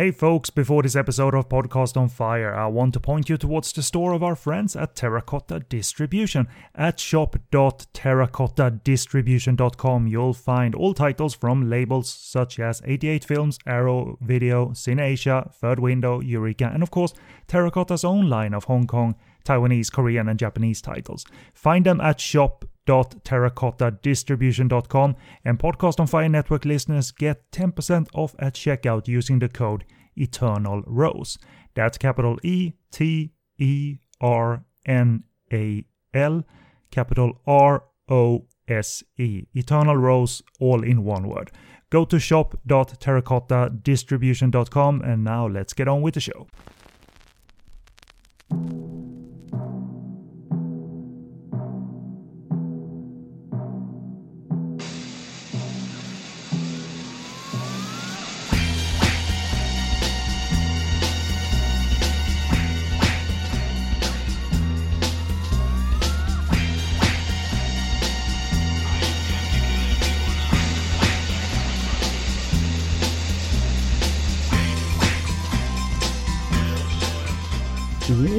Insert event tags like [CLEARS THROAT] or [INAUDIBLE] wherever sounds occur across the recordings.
Hey folks, before this episode of Podcast on Fire, I want to point you towards the store of our friends at Terracotta Distribution. At shop.terracottadistribution.com, you'll find all titles from labels such as 88 Films, Arrow Video, Cineasia, Third Window, Eureka, and of course, Terracotta's own line of Hong Kong, Taiwanese, Korean, and Japanese titles. Find them at shop.terracottadistribution.com and Podcast on Fire Network listeners get 10% off at checkout using the code Eternal Rose. That's capital E T E R N A L, capital R O S E. Eternal Rose, all in one word. Go to shop.terracottadistribution.com and now let's get on with the show.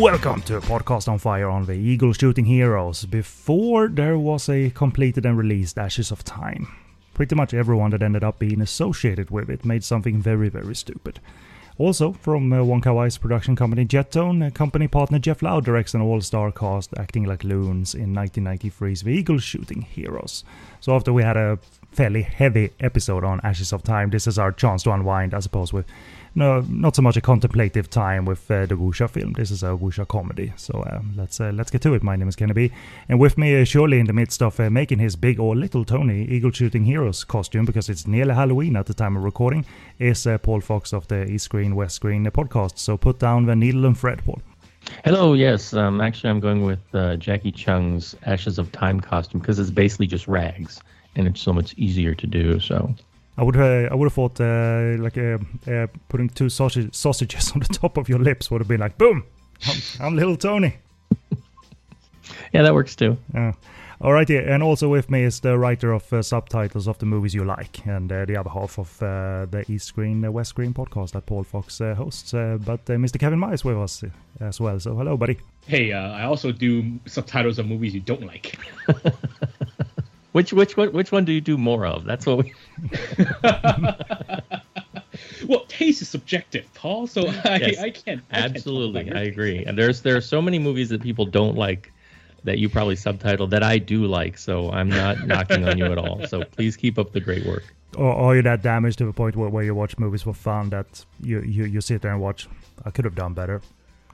Welcome to a podcast on fire on the Eagle Shooting Heroes. Before there was a completed and released Ashes of Time. Pretty much everyone that ended up being associated with it made something very, very stupid. Also, from uh, Wong Kar Wai's production company Jettone, uh, company partner Jeff Lau directs an all-star cast acting like loons in 1993's The Eagle Shooting Heroes. So after we had a fairly heavy episode on Ashes of Time, this is our chance to unwind, I suppose, with no, not so much a contemplative time with uh, the wuxia film. This is a wuxia comedy. So uh, let's uh, let's get to it. My name is Kennedy, and with me, uh, surely in the midst of uh, making his big or little Tony Eagle Shooting Heroes costume, because it's nearly Halloween at the time of recording, is uh, Paul Fox of the East Screen West Screen podcast. So put down the needle and thread, Paul. Hello, yes. Um, actually, I'm going with Jackie Cheung's Ashes of Time costume because it's basically just rags, and it's so much easier to do. So I would uh, I would have thought uh, like uh, uh, putting two sausage, sausages [LAUGHS] on the top of your lips would have been like boom, I'm, I'm little Tony. [LAUGHS] yeah, that works too. Uh, all right, yeah, and also with me is the writer of uh, subtitles of the movies you like, and uh, the other half of uh, the East Screen, uh, West Screen podcast that Paul Fox uh, hosts. Uh, but Mr. Kevin Myers with us as well. So hello, buddy. Hey, I also do subtitles of movies you don't like. [LAUGHS] Which which one which one do you do more of? That's what we. [LAUGHS] well, taste is subjective, Paul. So I, yes, I can't. Absolutely, I, can't I agree. And there's there are so many movies that people don't like that you probably subtitle that I do like. So I'm not knocking on you at all. So please keep up the great work. Or are you that damaged to the point where, where you watch movies for fun that you, you you sit there and watch? I could have done better.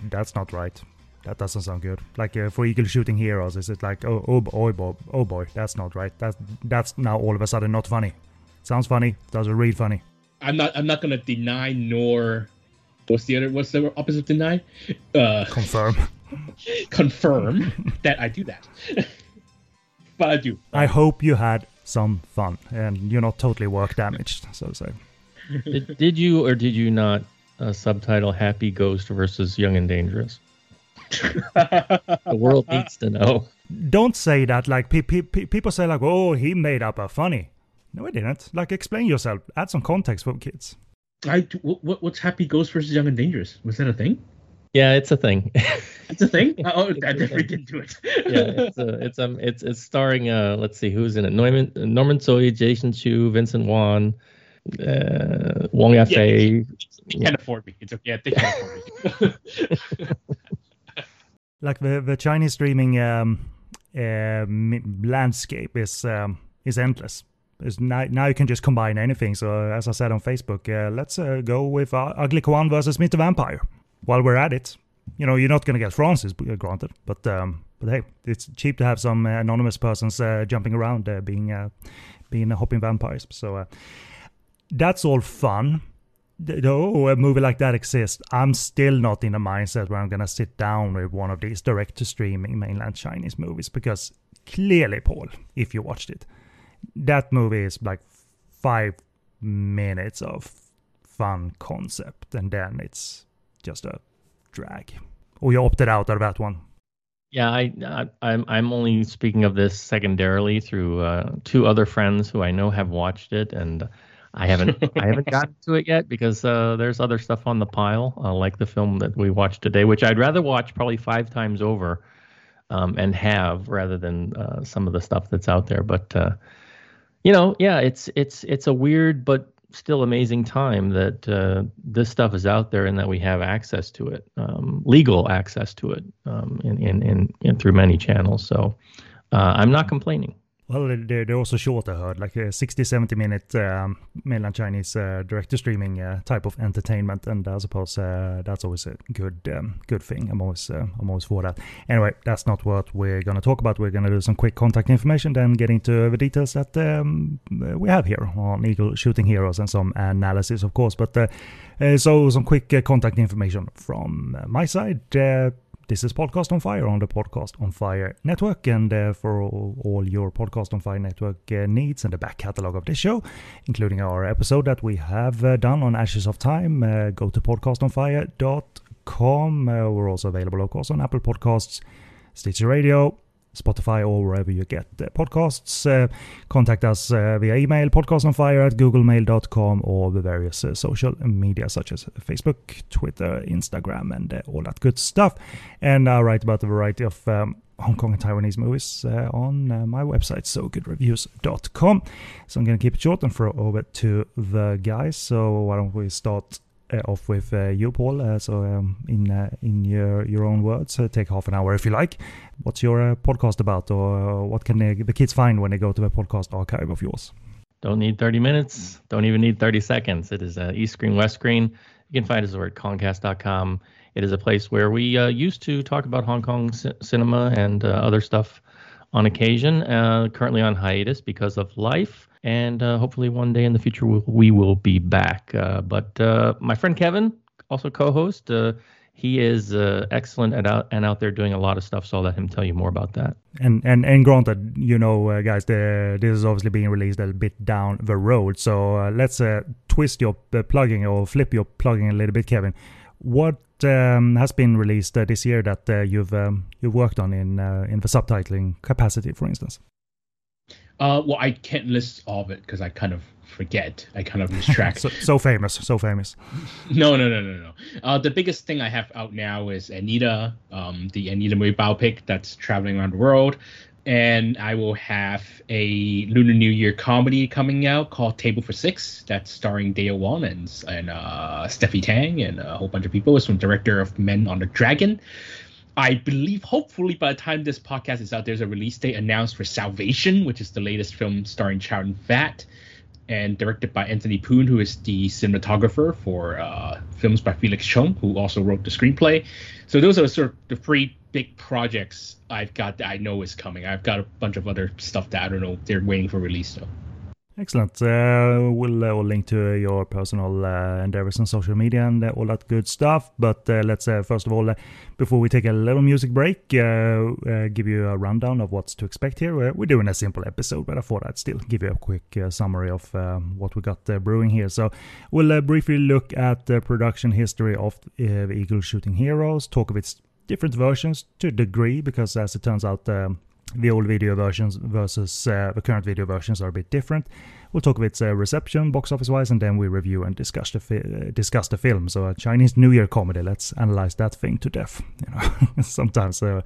That's not right. That doesn't sound good. Like uh, for Eagle Shooting Heroes, is it like oh oh oh boy oh boy that's not right. That's that's now all of a sudden not funny. Sounds funny, doesn't read funny. I'm not I'm not gonna deny nor what's the other what's the opposite of deny? Uh, confirm. [LAUGHS] confirm that I do that. [LAUGHS] but I do. I hope you had some fun and you're not totally work damaged, so to say. Did, did you or did you not uh, subtitle Happy Ghost versus Young and Dangerous? The world needs to know. Don't say that. Like pe- pe- pe- people say, like, "Oh, he made up a funny." No, he didn't. Like, explain yourself. Add some context for kids. I what, what's Happy Ghost versus Young and Dangerous? Was that a thing? Yeah, it's a thing. [LAUGHS] it's a thing. [LAUGHS] oh, I never get into it. [LAUGHS] yeah, it's a, it's um it's it's starring uh let's see who's in it Norman Norman Tsui, Jason Chu, Vincent Wan, uh, Wong Yafei. Yeah, can't afford me. It's okay. They can't afford me like the the Chinese streaming um, uh, landscape is um, is endless. Is now, now you can just combine anything. So as I said on Facebook, uh, let's uh, go with uh, Ugly Kwan versus Mr. Vampire. While we're at it, you know you're not gonna get Francis, uh, granted, but um, but hey, it's cheap to have some uh, anonymous persons jumping around, being being hopping vampires. So that's all fun oh, a movie like that exists, I'm still not in a mindset where I'm gonna sit down with one of these direct to streaming mainland Chinese movies because clearly, Paul, if you watched it, that movie is like five minutes of fun concept and then it's just a drag. Or you opted out of that one. Yeah, I, I I'm I'm only speaking of this secondarily through uh, two other friends who I know have watched it and I haven't I haven't [LAUGHS] gotten to it yet because uh, there's other stuff on the pile, uh, like the film that we watched today, which I'd rather watch probably five times over um, and have rather than uh, some of the stuff that's out there. But uh, you know, yeah, it's it's it's a weird but still amazing time that uh, this stuff is out there and that we have access to it, um, legal access to it, um, in, in, in in through many channels. So uh, I'm not complaining. Well, they're, they're also short, I heard, like a 60 70 minute um, mainland Chinese uh, direct to streaming uh, type of entertainment. And I suppose uh, that's always a good um, good thing. I'm always, uh, I'm always for that. Anyway, that's not what we're going to talk about. We're going to do some quick contact information, then get into the details that um, we have here on Eagle Shooting Heroes and some analysis, of course. But uh, uh, so, some quick contact information from my side. This is Podcast on Fire on the Podcast on Fire network, and uh, for all, all, your Podcast on Fire network uh, needs and the back catalog of this show, including our episode that we have uh, done on Ashes of Time, uh, go to podcastonfire.com. Uh, we're also available, of course, on Apple Podcasts, Stitcher Radio, Spotify, or wherever you get the podcasts. Uh, contact us uh, via email, podcastonfire at googlemail.com, or the various uh, social media such as Facebook, Twitter, Instagram, and uh, all that good stuff. And I write about a variety of um, Hong Kong and Taiwanese movies uh, on uh, my website, sogoodreviews.com. So I'm going to keep it short and throw over to the guys. So why don't we start uh, off with uh, you, Paul. Uh, so, um, in in your your own words, take half an hour if you like. What's your podcast about, or what can they, the kids find when they go to the podcast archive of yours? Don't need 30 minutes. Don't even need 30 seconds. It is uh, East Screen, West Screen. You can find us over at concast.com. It is a place where we uh, used to talk about Hong Kong c- cinema and uh, other stuff on occasion. currently on hiatus because of life and uh, hopefully one day in the future we'll, we will be back. Uh, but uh, my friend Kevin, also co-host, uh, he is uh, excellent and out and out there doing a lot of stuff. So I'll let him tell you more about that. And and and granted, you know, uh, guys, the, this is obviously being released a bit down the road. So let's twist your plugging or flip your plugging a little bit, Kevin. What um, has been released this year that you've um, you've worked on in in the subtitling capacity, for instance? Uh, well, I can't list all of it because I kind of forget. I kind of lose track. [LAUGHS] so, so, famous, so famous. no, no, no, no, no. Uh, the biggest thing I have out now is Anita, um, the Anita movie biopic that's traveling around the world. And I will have a Lunar New Year comedy coming out called Table for Six. That's starring Dayo Wong and, and uh, Stephy Tang and a whole bunch of people. It's from director of Men on the Dragon. I believe, hopefully, by the time this podcast is out, there's a release date announced for Salvation, which is the latest film starring Chow Fat and directed by Anthony Poon, who is the cinematographer for uh, films by Felix Chong, who also wrote the screenplay. So those are sort of the three big projects I've got that I know is coming. I've got a bunch of other stuff that I don't know they're waiting for release though. Excellent. Uh, we'll, uh, link to your personal uh, endeavors on social media and uh, all that good stuff. But uh, let's uh, first of all, before we take a little music break, give you a rundown of what's to expect here. We're, doing a simple episode, but I thought I'd still give you a quick summary of what we got brewing here. So we'll briefly look at the production history of Eagle Shooting Heroes, talk of its different versions to a degree, because as it turns out, um, the old video versions versus uh, the current video versions are a bit different. We'll talk of its uh, reception, box office wise, and then we review and discuss the fi- uh, discuss the film. So a Chinese New Year comedy. Let's analyze that thing to death. [LAUGHS] You know, [LAUGHS] sometimes uh,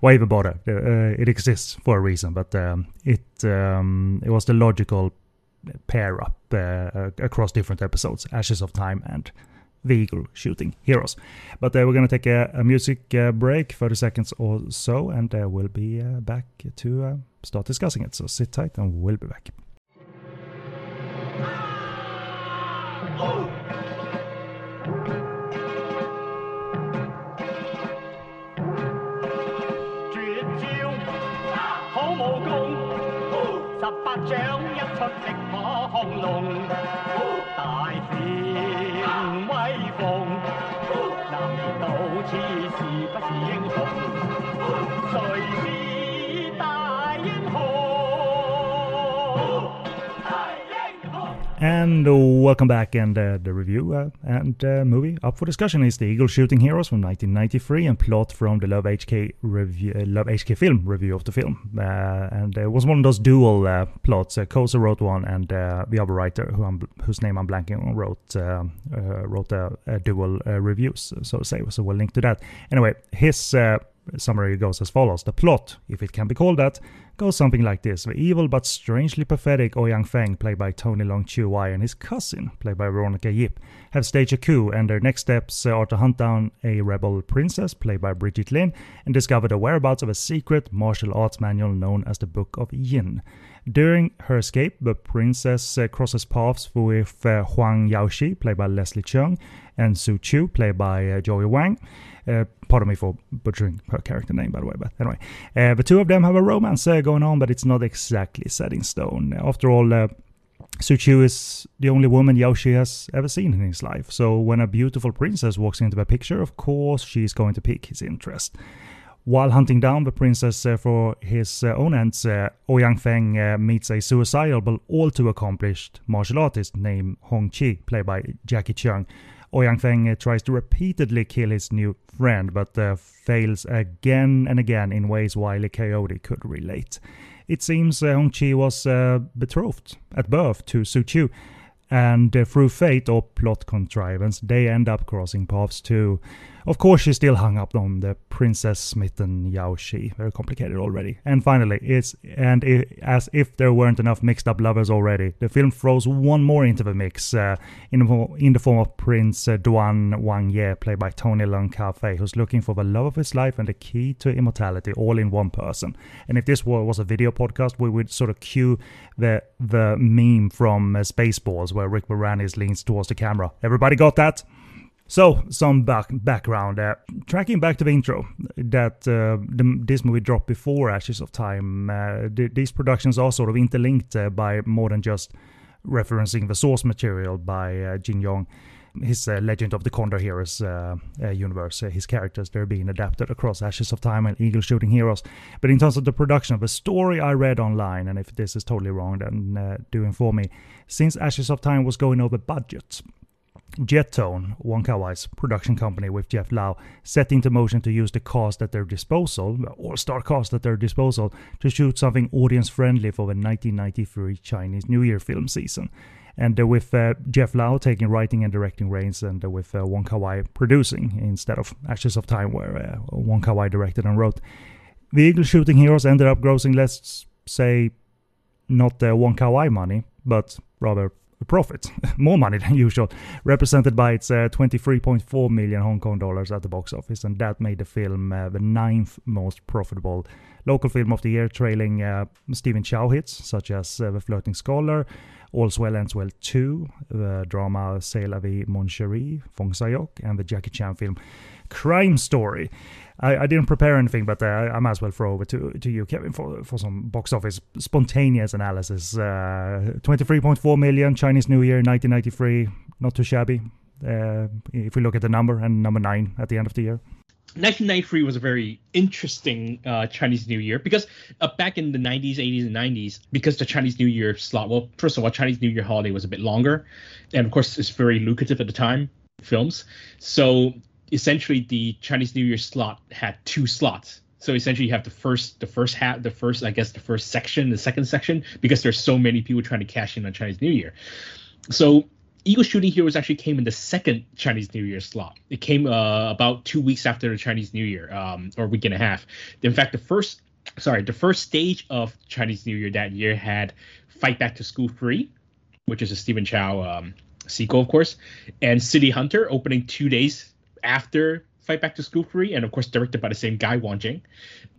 why even bother? Uh, it exists for a reason, but um, it um, it was the logical pair up uh, across different episodes: Ashes of Time and Eagle shooting heroes. But uh, we're going to take a, a music uh, break, 30 seconds or so, and uh, we'll be back to start discussing it. So sit tight and we'll be back. Oh! And welcome back. And uh, the review uh, and uh, movie up for discussion is The Eagle Shooting Heroes from 1993 and plot from the Love HK review, uh, Love HK film review of the film. Uh, and it was one of those dual uh, plots. Uh, Kozo wrote one, and the other writer, who I'm, whose name I'm blanking on, wrote wrote a, dual reviews, so to say. So we'll link to that. Anyway, his summary goes as follows: The plot, if it can be called that goes something like this. The evil but strangely pathetic Ouyang Feng, played by Tony Leung Chiu Wai, and his cousin, played by Veronica Yip, have staged a coup, and their next steps are to hunt down a rebel princess, played by Brigitte Lin, and discover the whereabouts of a secret martial arts manual known as the Book of Yin. During her escape, the princess uh, crosses paths with uh, Huang Yaoxi, played by Leslie Cheung, and Su Chu, played by uh, Joey Wang. Uh, pardon me for butchering her character name, by the way. But anyway, uh, the two of them have a romance uh, going on, but it's not exactly set in stone. After all, uh, Su Chu is the only woman Yaoxi has ever seen in his life. So when a beautiful princess walks into the picture, of course she's going to pique his interest. While hunting down the princess uh, for his uh, own ends, uh, Ouyang Feng uh, meets a suicidal but all too accomplished martial artist named Hong Chi, played by Jackie Cheung, Ouyang Feng uh, tries to repeatedly kill his new friend, but uh, fails again and again in ways Wiley Coyote could relate. It seems uh, Hong Chi was uh, betrothed at birth to Su Chu, and uh, through fate or plot contrivance, they end up crossing paths too. Of course, she still hung up on the princess smith smitten Yaoxi. Very complicated already. And finally, it's and it, as if there weren't enough mixed up lovers already, the film throws one more into the mix uh, in, the, in the form of Prince uh, Duan Wang Ye, played by Tony Leung Ka-fei, who's looking for the love of his life and the key to immortality, all in one person. And if this was a video podcast, we would sort of cue the the meme from uh, Spaceballs where Rick Moranis leans towards the camera. Everybody got that? So, some back, background. Uh, tracking back to the intro, that uh, the, this movie dropped before Ashes of Time. Uh, th- these productions are sort of interlinked uh, by more than just referencing the source material by uh, Jin Yong. His uh, Legend of the Condor Heroes universe, his characters, they're being adapted across Ashes of Time and Eagle Shooting Heroes. But in terms of the production of the story I read online, and if this is totally wrong, then do inform me. Since Ashes of Time was going over budget, Jettone, Wong Kar Wai's production company with Jeff Lau, set into motion to use the cast at their disposal, all-star cast at their disposal, to shoot something audience-friendly for the 1993 Chinese New Year film season. And uh, with uh, Jeff Lau taking writing and directing reins, and uh, with uh, Wong Kar Wai producing instead of Ashes of Time, where uh, Wong Kar Wai directed and wrote. The Eagle Shooting Heroes ended up grossing, let's say, not uh, Wong Kar Wai money, but rather profit, [LAUGHS] more money than [LAUGHS] usual, represented by its uh, 23.4 million Hong Kong dollars at the box office, and that made the film uh, the ninth most profitable local film of the year, trailing uh, Stephen Chow hits such as uh, The Flirting Scholar, All's Well Ends Well 2, the drama C'est la vie mon chéri, Fong Sai-yuk, and the Jackie Chan film Crime Story. I, I didn't prepare anything, but uh, I might as well throw over to, to you, Kevin, for, for some box office spontaneous analysis. Uh, 23.4 million Chinese New Year 1993, not too shabby. Uh, if we look at the number and number nine at the end of the year. 1993 was a very interesting uh, Chinese New Year because uh, back in the 90s, 80s, and 90s, because the Chinese New Year slot, well, first of all, Chinese New Year holiday was a bit longer, and of course, it's very lucrative at the time, films. So essentially the Chinese New Year slot had two slots. So essentially, you have the first, the first hat, the first, I guess, the first section, the second section, because there's so many people trying to cash in on Chinese New Year. So Eagle Shooting Heroes actually came in the second Chinese New Year slot. It came uh, about two weeks after the Chinese New Year, um, or week and a half. In fact, the first, sorry, the first stage of Chinese New Year that year had Fight Back to School 3, which is a Stephen Chow um, sequel, of course, and City Hunter opening two days after Fight Back to School 3, and of course directed by the same guy, Wong Jing.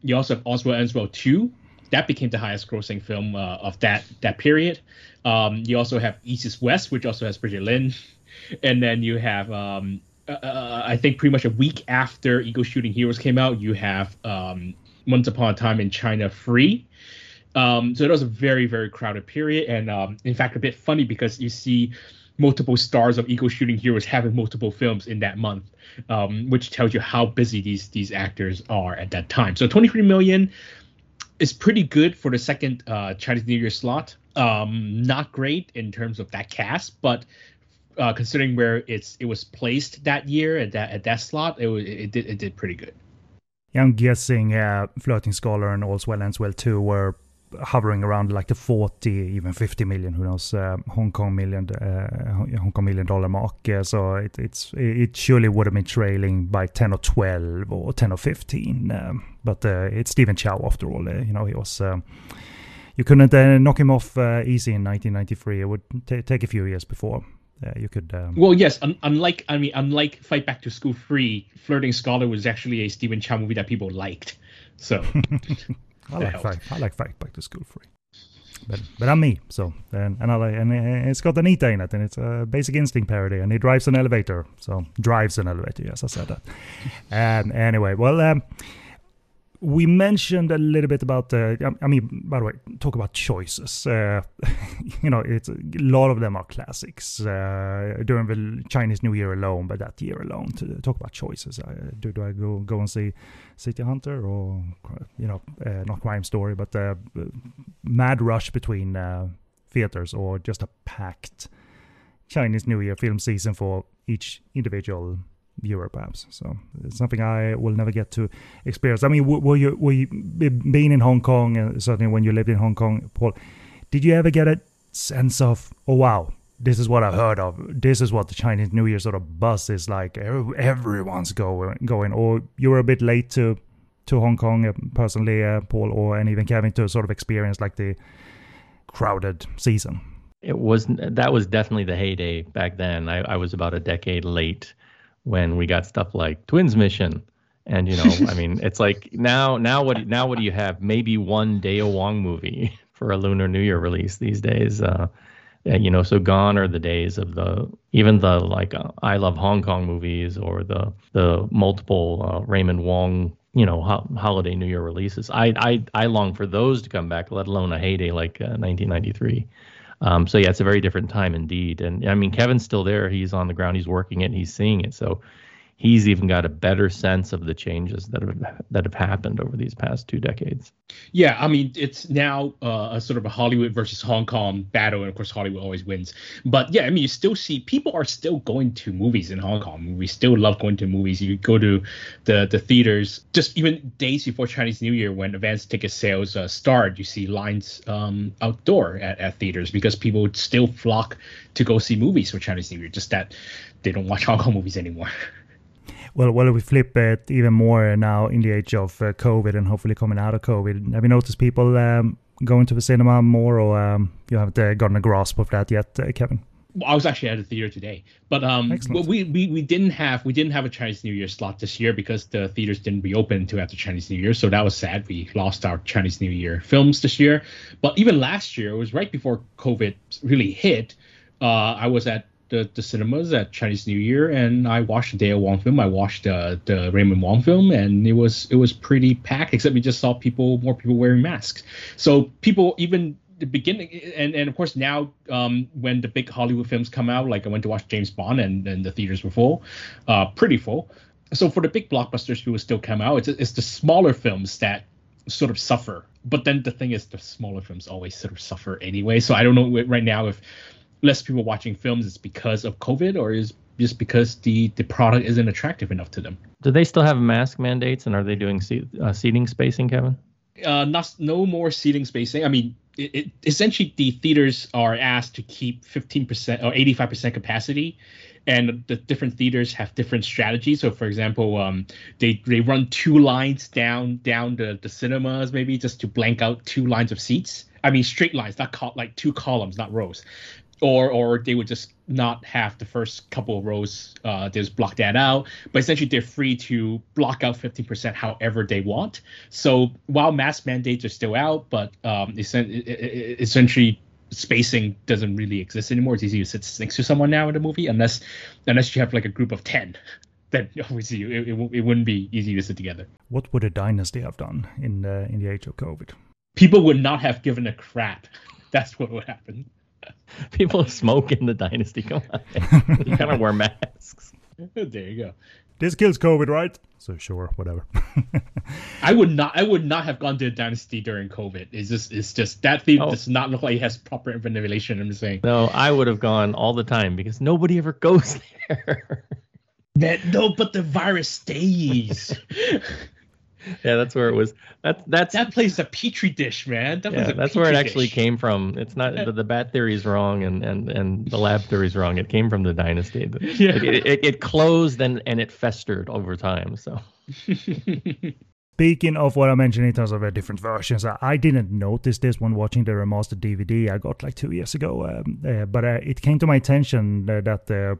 You also have All's Well Ends Well 2. That became the highest grossing film uh, of that that period. Um, you also have East is West, which also has Brigitte Lin. And then you have, um, uh, uh, I think, pretty much a week after Eagle Shooting Heroes came out, you have um, Once Upon a Time in China Free. Um, so it was a very, very crowded period. And um, in fact, a bit funny because you see multiple stars of Eagle Shooting Heroes having multiple films in that month, um, which tells you how busy these these actors are at that time. So 23 million is pretty good for the second uh, Chinese New Year slot. Um, not great in terms of that cast, but uh, considering where it's it was placed that year at that at that slot, it was, it did it did pretty good. Yeah, I'm guessing uh, Flirting Scholar and All's Well Ends Well too were hovering around like the 40, even 50 million, who knows, uh, Hong Kong million, uh, Hong Kong million dollar mark. Uh, so it, it's it surely would have been trailing by 10 or 12 or 10 or 15. Um, but uh, it's Stephen Chow after all. Uh, you know, he was. Um, you couldn't uh, knock him off easy in 1993. It would t- take a few years before. you could. Um... Well, yes. Un- unlike, I mean, unlike Fight Back to School Three, Flirting Scholar was actually a Stephen Chow movie that people liked. So [LAUGHS] I like fight. I like fight back to school free. But but I'm me, so and and I like and it's got Anita in it, and it's a Basic Instinct parody, and he drives an elevator, so drives an elevator. Yes, I said that. [LAUGHS] um, anyway, well, um, we mentioned a little bit about. Uh, I mean, by the way, talk about choices. Uh, [LAUGHS] you know, it's a lot of them are classics uh, during the Chinese New Year alone, but that year alone. To talk about choices, uh, do, do I go go and see City Hunter or you know, uh, not Crime Story, but uh, mad rush between theaters or just a packed Chinese New Year film season for each individual viewer perhaps so it's something i will never get to experience. I mean were you were you being in hong kong and certainly when you lived in hong kong paul did you ever get a sense of oh wow this is what i've heard of this is what the chinese new year sort of buzz is like everyone's going going or you were a bit late to to hong kong uh, personally uh, paul or and even kevin to sort of experience like the crowded season? It was that was definitely the heyday back then. I, I was about a decade late when we got stuff like Twins Mission. And you know, I mean, [LAUGHS] it's like now, now what, now what do you have? Maybe one Dayo Wong movie [LAUGHS] for a Lunar New Year release these days. Uh, you know, so gone are the days of the even the like uh, I Love Hong Kong movies or the the multiple uh, Raymond Wong you know ho- holiday New Year releases. I I I long for those to come back, let alone a heyday like 1993. Um, so yeah, it's a very different time indeed. And I mean, Kevin's still there. He's on the ground. He's working it. He's seeing it. So he's even got a better sense of the changes that have that have happened over these past two decades. Yeah, I mean it's now uh, a sort of a Hollywood versus Hong Kong battle, and of course Hollywood always wins. But yeah, I mean you still see people are still going to movies in Hong Kong. We still love going to movies. You go to the the theaters just even days before Chinese New Year when advance ticket sales uh, start. You see lines um, outdoor at, at theaters because people would still flock to go see movies for Chinese New Year. Just that they don't watch Hong Kong movies anymore. [LAUGHS] Well, well, we flip it even more now in the age of uh, COVID and hopefully coming out of COVID. Have you noticed people um, going to the cinema more, or um, you haven't uh, gotten a grasp of that yet, uh, Kevin? I was actually at a theater today, but um, we, we we didn't have we didn't have a Chinese New Year slot this year because the theaters didn't reopen until after Chinese New Year, so that was sad. We lost our Chinese New Year films this year, but even last year, it was right before COVID really hit. Uh, I was at the, the cinemas at Chinese New Year, and I watched the Dayo Wong film. I watched uh, the Raymond Wong film, and it was it was pretty packed. Except we just saw people, more people wearing masks. So people even the beginning, and and of course now um, when the big Hollywood films come out, like I went to watch James Bond, and and the theaters were full, uh, pretty full. So for the big blockbusters will still come out, it's it's the smaller films that sort of suffer. But then the thing is, the smaller films always sort of suffer anyway. So I don't know right now if less people watching films is because of COVID or is just because the the product isn't attractive enough to them. Do they still have mask mandates and are they doing seat, uh, seating spacing, Kevin? Uh, not no more seating spacing. I mean, it, it, essentially the theaters are asked to keep 15% or 85% capacity and the different theaters have different strategies so for example um, they they run two lines down down the, the cinemas maybe just to blank out two lines of seats i mean straight lines not co- like two columns not rows or or they would just not have the first couple of rows uh, just block that out. But essentially they're free to block out 15% however they want. So while mask mandates are still out but um, essentially spacing doesn't really exist anymore. It's easy to sit next to someone now in the movie unless unless you have like a group of 10 [LAUGHS] then obviously it, it, it wouldn't be easy to sit together. What would a dynasty have done in the in the age of covid? People would not have given a crap. [LAUGHS] That's what would happen [LAUGHS] People smoke in the dynasty. Come on, you kind of wear masks. [LAUGHS] there you go. This kills COVID, right? So sure, whatever. [LAUGHS] I would not. I would not have gone to a Dynasty during COVID. Is this? It's just that theme Oh. does not look like it has proper ventilation. I'm just saying. No, I would have gone all the time because nobody ever goes there. That no, but the virus stays. Yeah, that's where it was. That's that's that place is a petri dish, man. That yeah, that's where it actually dish. came from. It's not the, the bat theory is wrong and, and, and the lab theory is wrong. It came from the dynasty. The- [LAUGHS] Yeah. It, it, it closed and, and it festered over time. So [LAUGHS] Speaking of what I mentioned in terms of uh, different versions, I, I didn't notice this when watching the remastered DVD I got like two years ago. Um, uh, but uh, it came to my attention uh, that the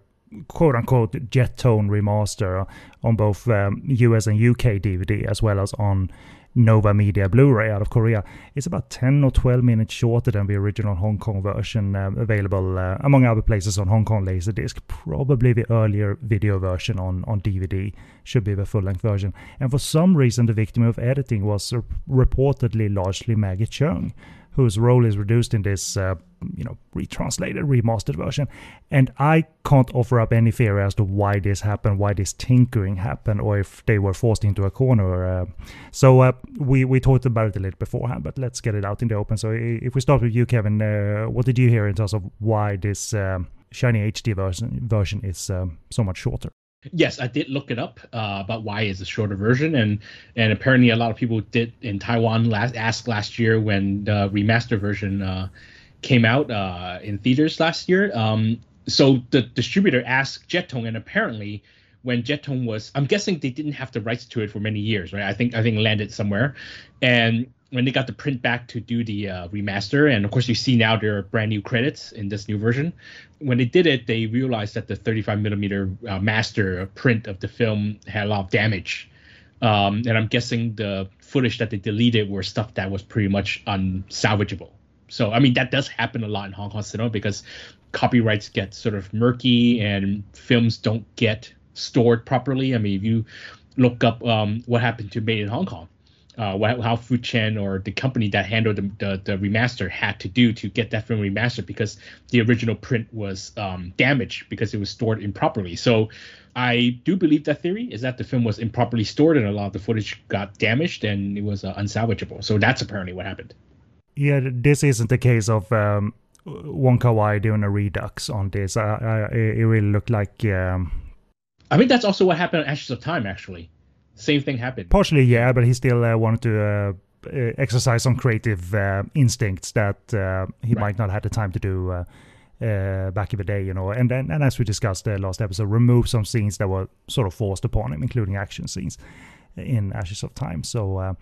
quote unquote jet tone remaster on both um, US and UK DVD as well as on Nova Media Blu-ray out of Korea. It's about 10 or 12 minutes shorter than the original Hong Kong version um, available uh, among other places on Hong Kong Laserdisc. Probably the earlier video version on, on DVD should be the full-length version. And for some reason the victim of editing was reportedly largely Maggie Chung whose role is reduced in this, uh, you know, retranslated, remastered version. And I can't offer up any theory as to why this happened, why this tinkering happened, or if they were forced into a corner. Uh, so uh, we we talked about it a little beforehand, but let's get it out in the open. So if we start with you, Kevin, uh, what did you hear in terms of why this um, shiny HD version version is um, so much shorter? Yes, I did look it up uh, about why is a shorter version, and and apparently a lot of people did in Taiwan last ask last year when the remaster version uh, came out uh, in theaters last year. Um, so the distributor asked Jettone, and apparently when Jettone was, I'm guessing they didn't have the rights to it for many years, right? I think I think landed somewhere, and when they got the print back to do the uh, remaster, and of course you see now there are brand new credits in this new version. When they did it, they realized that the 35 millimeter uh, master print of the film had a lot of damage, um, and I'm guessing the footage that they deleted were stuff that was pretty much unsalvageable. So I mean that does happen a lot in Hong Kong cinema because copyrights get sort of murky and films don't get stored properly. I mean if you look up um, what happened to Made in Hong Kong, uh, what, how Fruit Chan or the company that handled the, the, the remaster had to do to get that film remastered because the original print was um, damaged because it was stored improperly. So I do believe that theory is that the film was improperly stored and a lot of the footage got damaged and it was uh, unsalvageable. So that's apparently what happened. Yeah, this isn't the case of um, Wong Kar Wai doing a redux on this. I, I, it really looked like um, I think that's also what happened on Ashes of Time, actually. Same thing happened. partially, yeah, but he still uh, wanted to uh, uh, exercise some creative uh, instincts that uh, he Right. might not have had the time to do uh, uh, back in the day, you know. And then, and as we discussed last episode, remove some scenes that were sort of forced upon him, including action scenes in Ashes of Time. So, uh,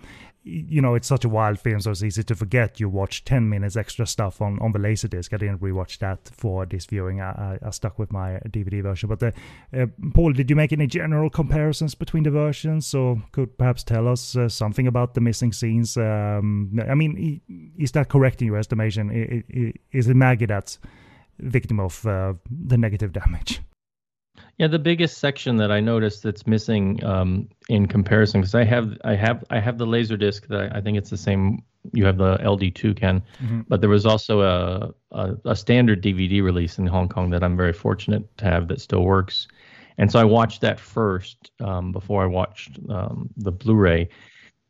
you know, it's such a wild film, so it's easy to forget. You watch 10 minutes extra stuff on, on the Laserdisc. I didn't rewatch that for this viewing. I, I, I stuck with my DVD version. But, uh, uh, Paul, did you make any general comparisons between the versions? Or could perhaps tell us uh, something about the missing scenes? Um, I mean, is that correct in your estimation? Is it Maggie that's victim of uh, the negative damage? Yeah, the biggest section that I noticed that's missing um, in comparison, because I have I have I have the laser disc that I, I think it's the same. You have the LD2 Ken, Mhm. but there was also a, a a standard DVD release in Hong Kong that I'm very fortunate to have that still works, and so I watched that first um, before I watched um, the Blu-ray,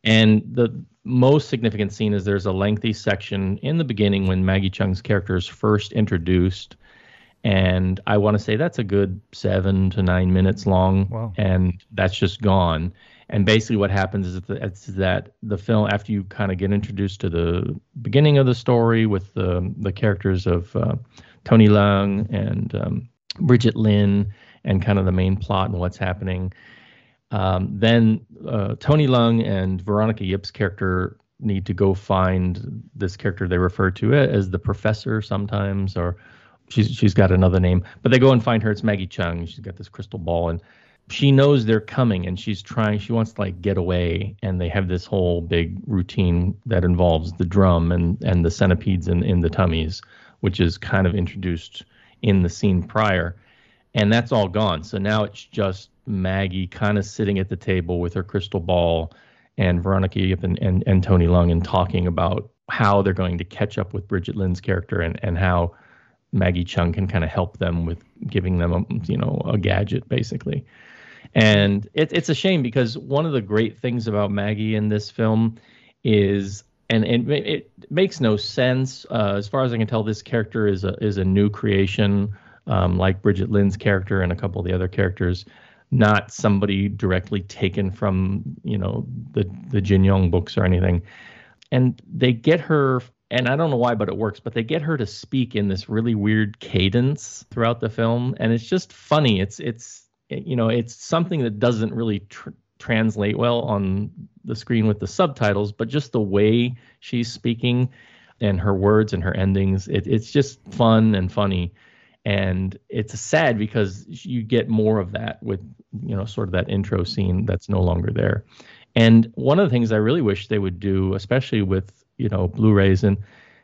and the most significant scene is there's a lengthy section in the beginning when Maggie Chung's character is first introduced and I want to say that's a good seven to nine minutes long, Wow. and that's just gone. And basically, what happens is that, it's that the film, after you kind of get introduced to the beginning of the story with the the characters of uh, Tony Leung and um, Brigitte Lin, and kind of the main plot and what's happening, um, then uh, Tony Leung and Veronica Yip's character need to go find this character they refer to as the professor sometimes, or she's she's got another name, but they go and find her. It's Maggie Chung. She's got this crystal ball, and she knows they're coming, and she's trying. She wants to like get away, and they have this whole big routine that involves the drum and and the centipedes in in the tummies, which is kind of introduced in the scene prior, and that's all gone. So now it's just Maggie kind of sitting at the table with her crystal ball, and Veronica Yip and, and and Tony Leung, and talking about how they're going to catch up with Brigitte Lin's character, and and how Maggie Chung can kind of help them with giving them a you know a gadget basically. And it, it's a shame because one of the great things about Maggie in this film is, and, and it, makes no sense uh, as far as I can tell. This character is a is a new creation, um, like Brigitte Lin's character and a couple of the other characters, not somebody directly taken from you know the the Jin Yong books or anything. And they get her and I don't know why, but it works. But they get her to speak in this really weird cadence throughout the film, and it's just funny. It's it's you know it's something that doesn't really tr- translate well on the screen with the subtitles, but just the way she's speaking and her words and her endings, it, it's just fun and funny. And it's sad because you get more of that with you know sort of that intro scene that's no longer there. And one of the things I really wish they would do, especially with you know Blu-rays, and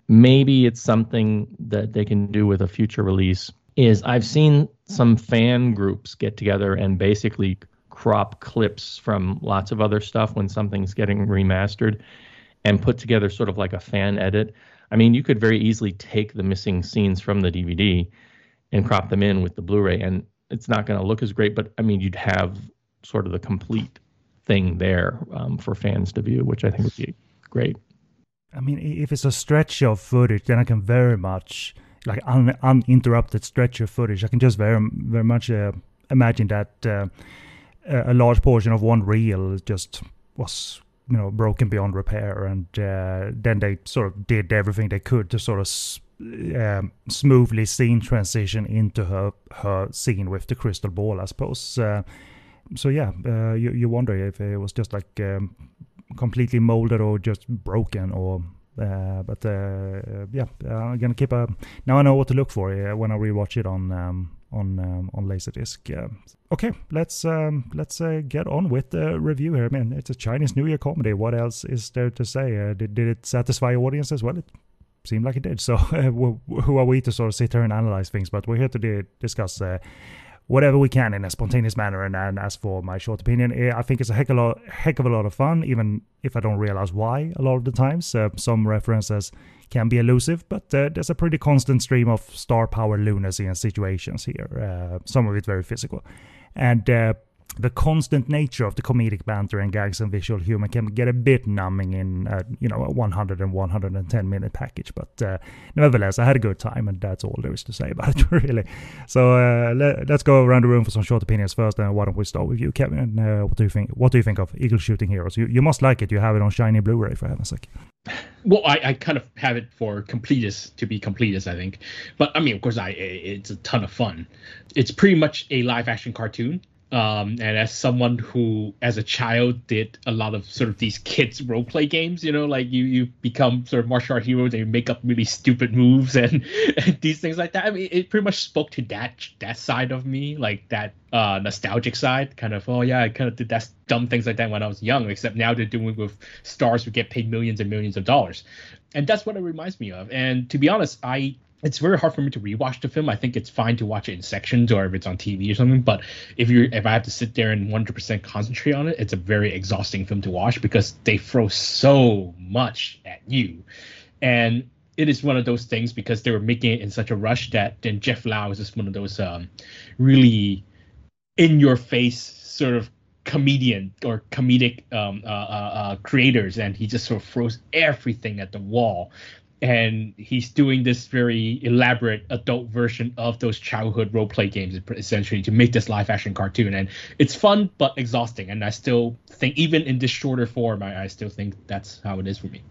maybe it's something that they can do with a future release, is I've seen some fan groups get together and basically crop clips from lots of other stuff when something's getting remastered and put together sort of like a fan edit. I mean, you could very easily take the missing scenes from the DVD and crop them in with the Blu-ray, and it's not going to look as great. But I mean, you'd have sort of the complete thing there um, for fans to view, which I think would be great. I mean, if it's a stretch of footage, then I can very much like un- uninterrupted stretch of footage. I can just very very much uh, imagine that uh, a large portion of one reel just was you know broken beyond repair, and uh, then they sort of did everything they could to sort of. Um, smoothly scene transition into her her scene with the crystal ball, I suppose. Uh, so yeah, uh, you you wonder if it was just like um, completely molded or just broken or uh, but uh, yeah, I'm gonna keep a. Now I know what to look for uh, when I rewatch it on um, on um, on Laserdisc. okay, let's um, let's uh, get on with the review here. I mean, it's a Chinese New Year comedy. What else is there to say? Uh, did did it satisfy your audiences? Well, it seemed like it did. So [LAUGHS] who are we to sort of sit here and analyze things? But we're here to discuss whatever we can in a spontaneous manner. And, and as for my short opinion, eh, I think it's a heck of a lot, heck of a lot of fun, even if I don't realize why a lot of the times. Uh, some references can be elusive, but uh, there's a pretty constant stream of star power lunacy and situations here. Uh, some of it very physical. And uh, the constant nature of the comedic banter and gags and visual humor can get a bit numbing in uh, you know a 100 and 110 minute package but uh, nevertheless i had a good time and that's all there is to say about it [LAUGHS] really. So uh, let, us go around the room for some short opinions first and why don't we start with you kevin uh, what do you think what do you think of eagle shooting heroes? You, you must like it. You have it on shiny blu-ray for heaven's sake. Well I, I kind of have it for completists to be completists i think. But i mean of course i it's a ton of fun. It's pretty much a live action cartoon um, and as someone who, as a child, did a lot of sort of these kids role play games, you know, like you you become sort of martial art heroes and you make up really stupid moves and, [LAUGHS] and these things like that. I mean, it pretty much spoke to that that side of me, like that uh, nostalgic side, kind of. Oh yeah, I kind of did that dumb things like that when I was young. Except now they're doing with stars who get paid millions and millions of dollars, and that's what it reminds me of. And to be honest, I it's very hard for me to rewatch the film. I think it's fine to watch it in sections or if it's on TV or something. But if you if I have to sit there and 100% concentrate on it, it's a very exhausting film to watch because they throw so much at you, and it is one of those things because they were making it in such a rush that then Jeff Lau is just one of those um, really in your face sort of comedian or comedic um, uh, uh, uh, creators, and he just sort of throws everything at the wall and he's doing this very elaborate adult version of those childhood role play games essentially to make this live action cartoon. And it's fun but exhausting. And i still think even in this shorter form i, I still think that's how it is for me.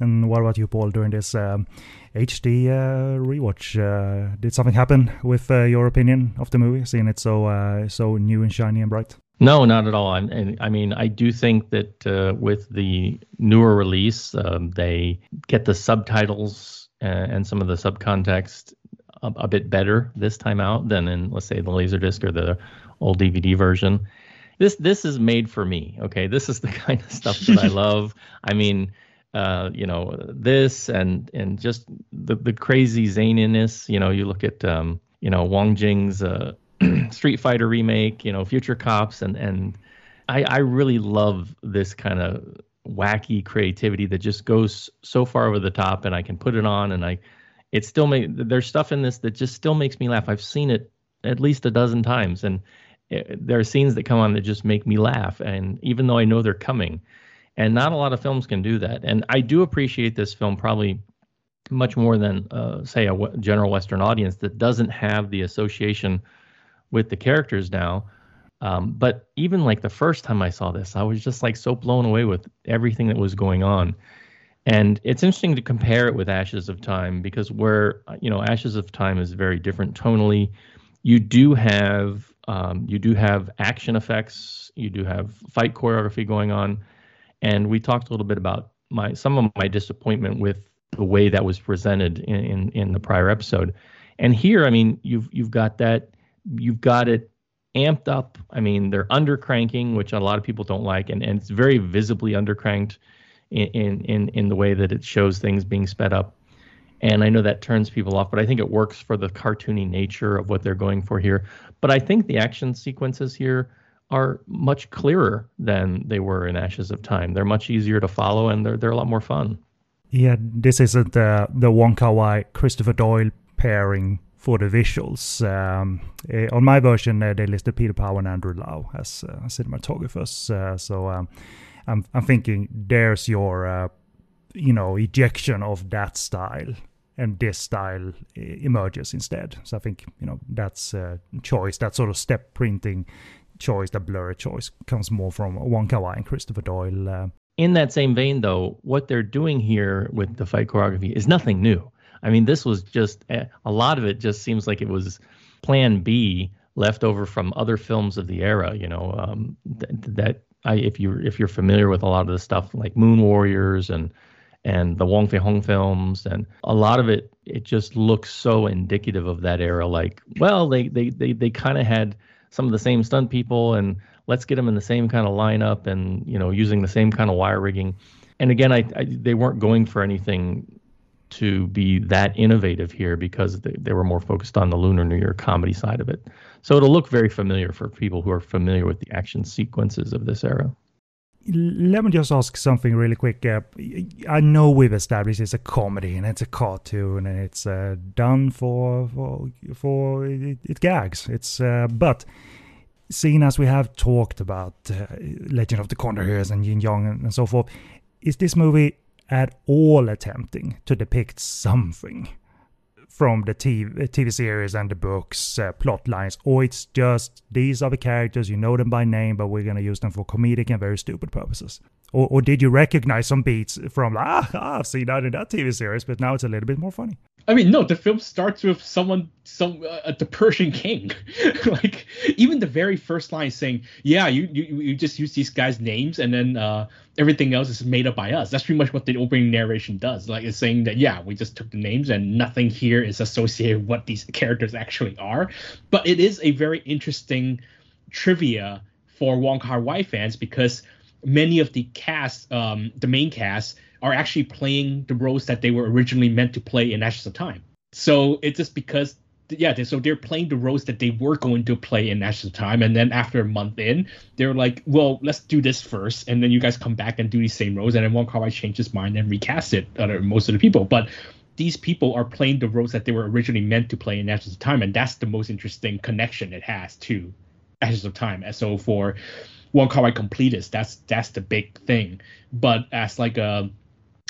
And what about you paul during this um, hd uh, rewatch? Uh, did something happen with uh, your opinion of the movie seeing it so uh, so new and shiny and bright no, not at all. And, I mean, I do think that uh, with the newer release, um, they get the subtitles and, and some of the subcontext a, a, bit better this time out than in, let's say, the Laserdisc or the old DVD version. This this is made for me. Okay, this is [LAUGHS] the kind of stuff that I [LAUGHS] love. I mean, uh, you know, this and and just the the crazy zaniness. You know, you look at um, you know Wong Jing's. Uh, [CLEARS THROAT] Street Fighter remake, you know, Future Cops, and and I I really love this kind of wacky creativity that just goes so far over the top, and I can put it on, and I it still make there's stuff in this that just still makes me laugh. I've seen it at least a dozen times, and it, there are scenes that come on that just make me laugh, and even though I know they're coming, and not a lot of films can do that. And I do appreciate this film probably much more than uh, say a general Western audience that doesn't have the association with the characters now. Um, but even like the first time I saw this, I was just like so blown away with everything that was going on. And it's interesting to compare it with Ashes of Time because where you know Ashes of Time is very different tonally. You do have um, you do have action effects, you do have fight choreography going on, and we talked a little bit about my some of my disappointment with the way that was presented in, in, in the prior episode. And here, I mean, you've you've got that, you've got it amped up. I mean, they're under cranking, which a lot of people don't like, and, and it's very visibly undercranked in, in in the way that it shows things being sped up. And I know that turns people off, but I think it works for the cartoony nature of what they're going for here. But I think the action sequences here are much clearer than they were in Ashes of Time. They're much easier to follow, and they're they're a lot more fun. Yeah, this isn't the the Wong Kar Wai Christopher Doyle pairing for the visuals. Um, uh, on my version, uh, they listed Peter Pau and Andrew Lau as uh, cinematographers. Uh, so um, I'm I'm thinking there's your uh, you know ejection of that style, and this style emerges instead. So I think you know that's choice, that sort of step printing choice, that blurry choice, comes more from Wong Kar Wai and Christopher Doyle. Uh, in that same vein, though, what they're doing here with the fight choreography is nothing new. I mean, this was just eh, a lot of it just seems like it was plan B left over from other films of the era, you know, um, th- that I, if you if you're familiar with a lot of the stuff like Moon Warriors and and the Wong Fei Hung films and a lot of it it just looks so indicative of that era like well they they they they kind of had some of the same stunt people and let's get them in the same kind of lineup and you know using the same kind of wire rigging. And again, I, I they weren't going for anything to be that innovative here because they, they were more focused on the Lunar New Year comedy side of it. So it'll look very familiar for people who are familiar with the action sequences of this era. Let me just ask something really quick. Uh, I know we've established it's a comedy and it's a cartoon and it's uh, done for for for it, it gags. It's uh, but seeing as we have talked about uh, Legend of the Condor Heroes and Yin Yang and, and so forth, is this movie at all attempting to depict something from the TV, TV series and the books uh, plot lines, or it's just these are the characters, you know them by name, but we're going to use them for comedic and very stupid purposes? Or, or did you recognize some beats from, ah, ah, [LAUGHS] I've seen that in that TV series, but now it's a little bit more funny? I mean, no, the film starts with someone, some uh, the Persian king. [LAUGHS] like even the very first line saying, "Yeah, you, you you just use these guys' names, and then uh, everything else is made up by us." That's pretty much what the opening narration does. Like it's saying that, yeah, we just took the names, and nothing here is associated with what these characters actually are. But it is a very interesting trivia for Wong Kar Wai fans because many of the cast, um, the main cast are actually playing the roles that they were originally meant to play in Ashes of Time. So it's just because yeah, so they're playing the roles that they were going to play in Ashes of Time, and then after a month in, they're like, well, let's do this first, and then you guys come back and do these same roles, and then Wong Kar Wai changed his mind and recast it. Uh, most of the people, but these people are playing the roles that they were originally meant to play in Ashes of Time, and that's the most interesting connection it has to Ashes of Time. And so for Wong Kar Wai completists, that's that's the big thing. But as like a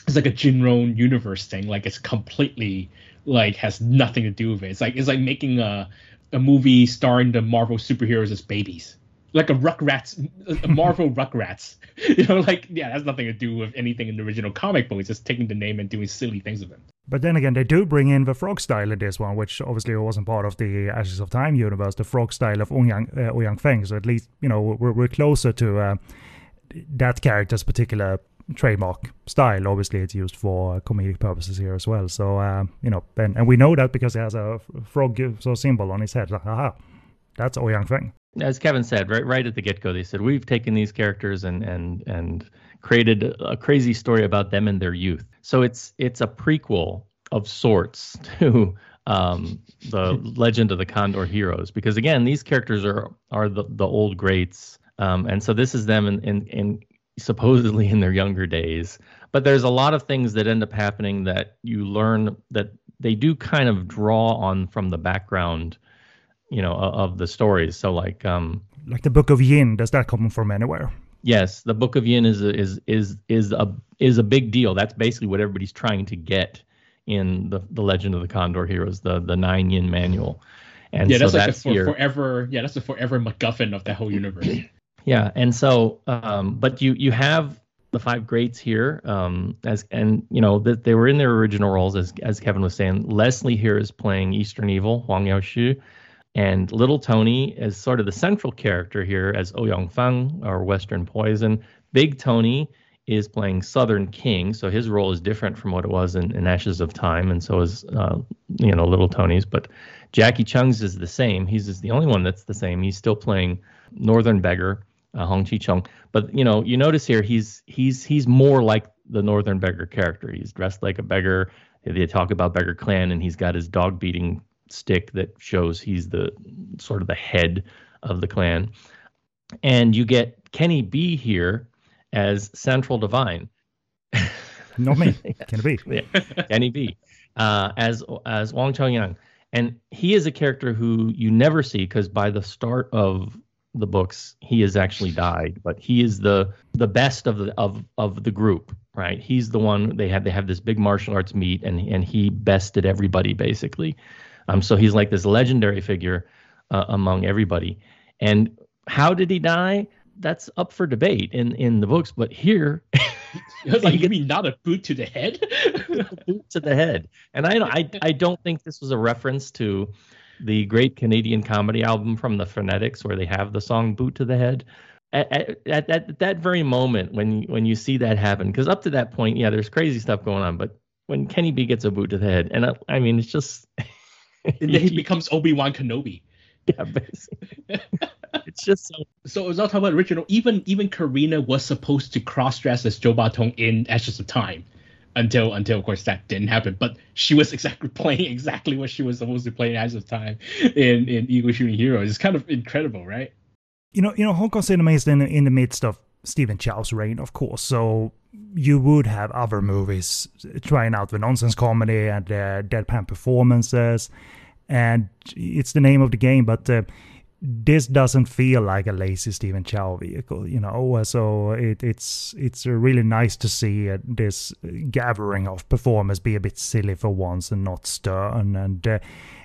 it's like a Jin Yong universe thing. Like it's completely like has nothing to do with it. It's like it's like making a a movie starring the Marvel superheroes as babies. Like a Rugrats, a [LAUGHS] Marvel Rugrats. [LAUGHS] You know, like yeah, that's nothing to do with anything in the original comic book. It's just taking the name and doing silly things with it. But then again, they do bring in the frog style in this one, which obviously wasn't part of the Ashes of Time universe. The frog style of Ouyang uh, Ouyang Feng. So at least you know we're we're closer to uh, that character's particular trademark style. Obviously, it's used for comedic purposes here as well. So uh, you know, and, and we know that because it has a frog so symbol on his head. Like, aha, that's Ouyang Feng. As Kevin said, right right at the get go, they said we've taken these characters and and and created a crazy story about them in their youth. So it's it's a prequel of sorts [LAUGHS] to um, the Legend of the Condor Heroes because again, these characters are are the the old greats. Um, and so this is them in, in, in supposedly in their younger days. But there's a lot of things that end up happening that you learn that they do kind of draw on from the background, you know, of, the stories. So like, um, like the Book of Yin, does that come from anywhere? Yes, the Book of Yin is a, is is is a is a big deal. That's basically what everybody's trying to get in the the Legend of the Condor Heroes, the the Nine Yin Manual. And yeah, so that's like that's a for, forever. Yeah, that's a forever MacGuffin of the whole universe. [CLEARS THROAT] yeah, and so, um, but you you have the five greats here, um, as and you know that they were in their original roles as as Kevin was saying. Leslie here is playing Eastern Evil, Huang Yaoshi, and Little Tony is sort of the central character here as Ouyang Feng or Western Poison. Big Tony is playing Southern King, so his role is different from what it was in, in Ashes of Time, and so is uh, you know Little Tony's. But Jackie Cheung's is the same. He's the only one that's the same. He's still playing Northern Beggar, uh, Hong Chi Chung. But you know, you notice here he's he's he's more like the Northern Beggar character. He's dressed like a beggar. They talk about Beggar Clan, and he's got his dog beating stick that shows he's the sort of the head of the clan. And you get Kenny B here as Central Divine. [LAUGHS] Not me. [LAUGHS] Kenny B. yeah. Kenny B. Uh, as as Wang Yang, and he is a character who you never see because by the start of the books he has actually died, but he is the the best of the of of the group, right? He's the one they have they have this big martial arts meet, and and he bested everybody basically. Um, so he's like this legendary figure uh, among everybody. And how did he die? That's up for debate in in the books, but here, [LAUGHS] like you [LAUGHS] mean not a boot to the head? [LAUGHS] boot to the head, and I I I don't think this was a reference to the great Canadian comedy album from the Frantics, where they have the song "Boot to the Head." At, at, at, at that very moment, when when you see that happen, because up to that point, yeah, there's crazy stuff going on, but when Kenny B gets a boot to the head, and I, I mean, it's just [LAUGHS] and then he [LAUGHS] becomes Obi Wan Kenobi. Yeah, basically. [LAUGHS] it's just so. So was all talking about original. Even even Carina was supposed to cross dress as Joe Batong in Ashes of Time, until until of course that didn't happen. But she was exactly [LAUGHS] playing exactly what she was supposed to play in of Time in in Eagle Shooting Heroes. It's kind of incredible, right? You know, you know, Hong Kong cinema is in in the midst of Stephen Chow's reign, of course. So you would have other movies trying out the nonsense comedy and uh, deadpan performances, and it's the name of the game. But uh, this doesn't feel like a lazy Stephen Chow vehicle, you know. So it, it's it's really nice to see uh, this gathering of performers be a bit silly for once and not stern and. Uh,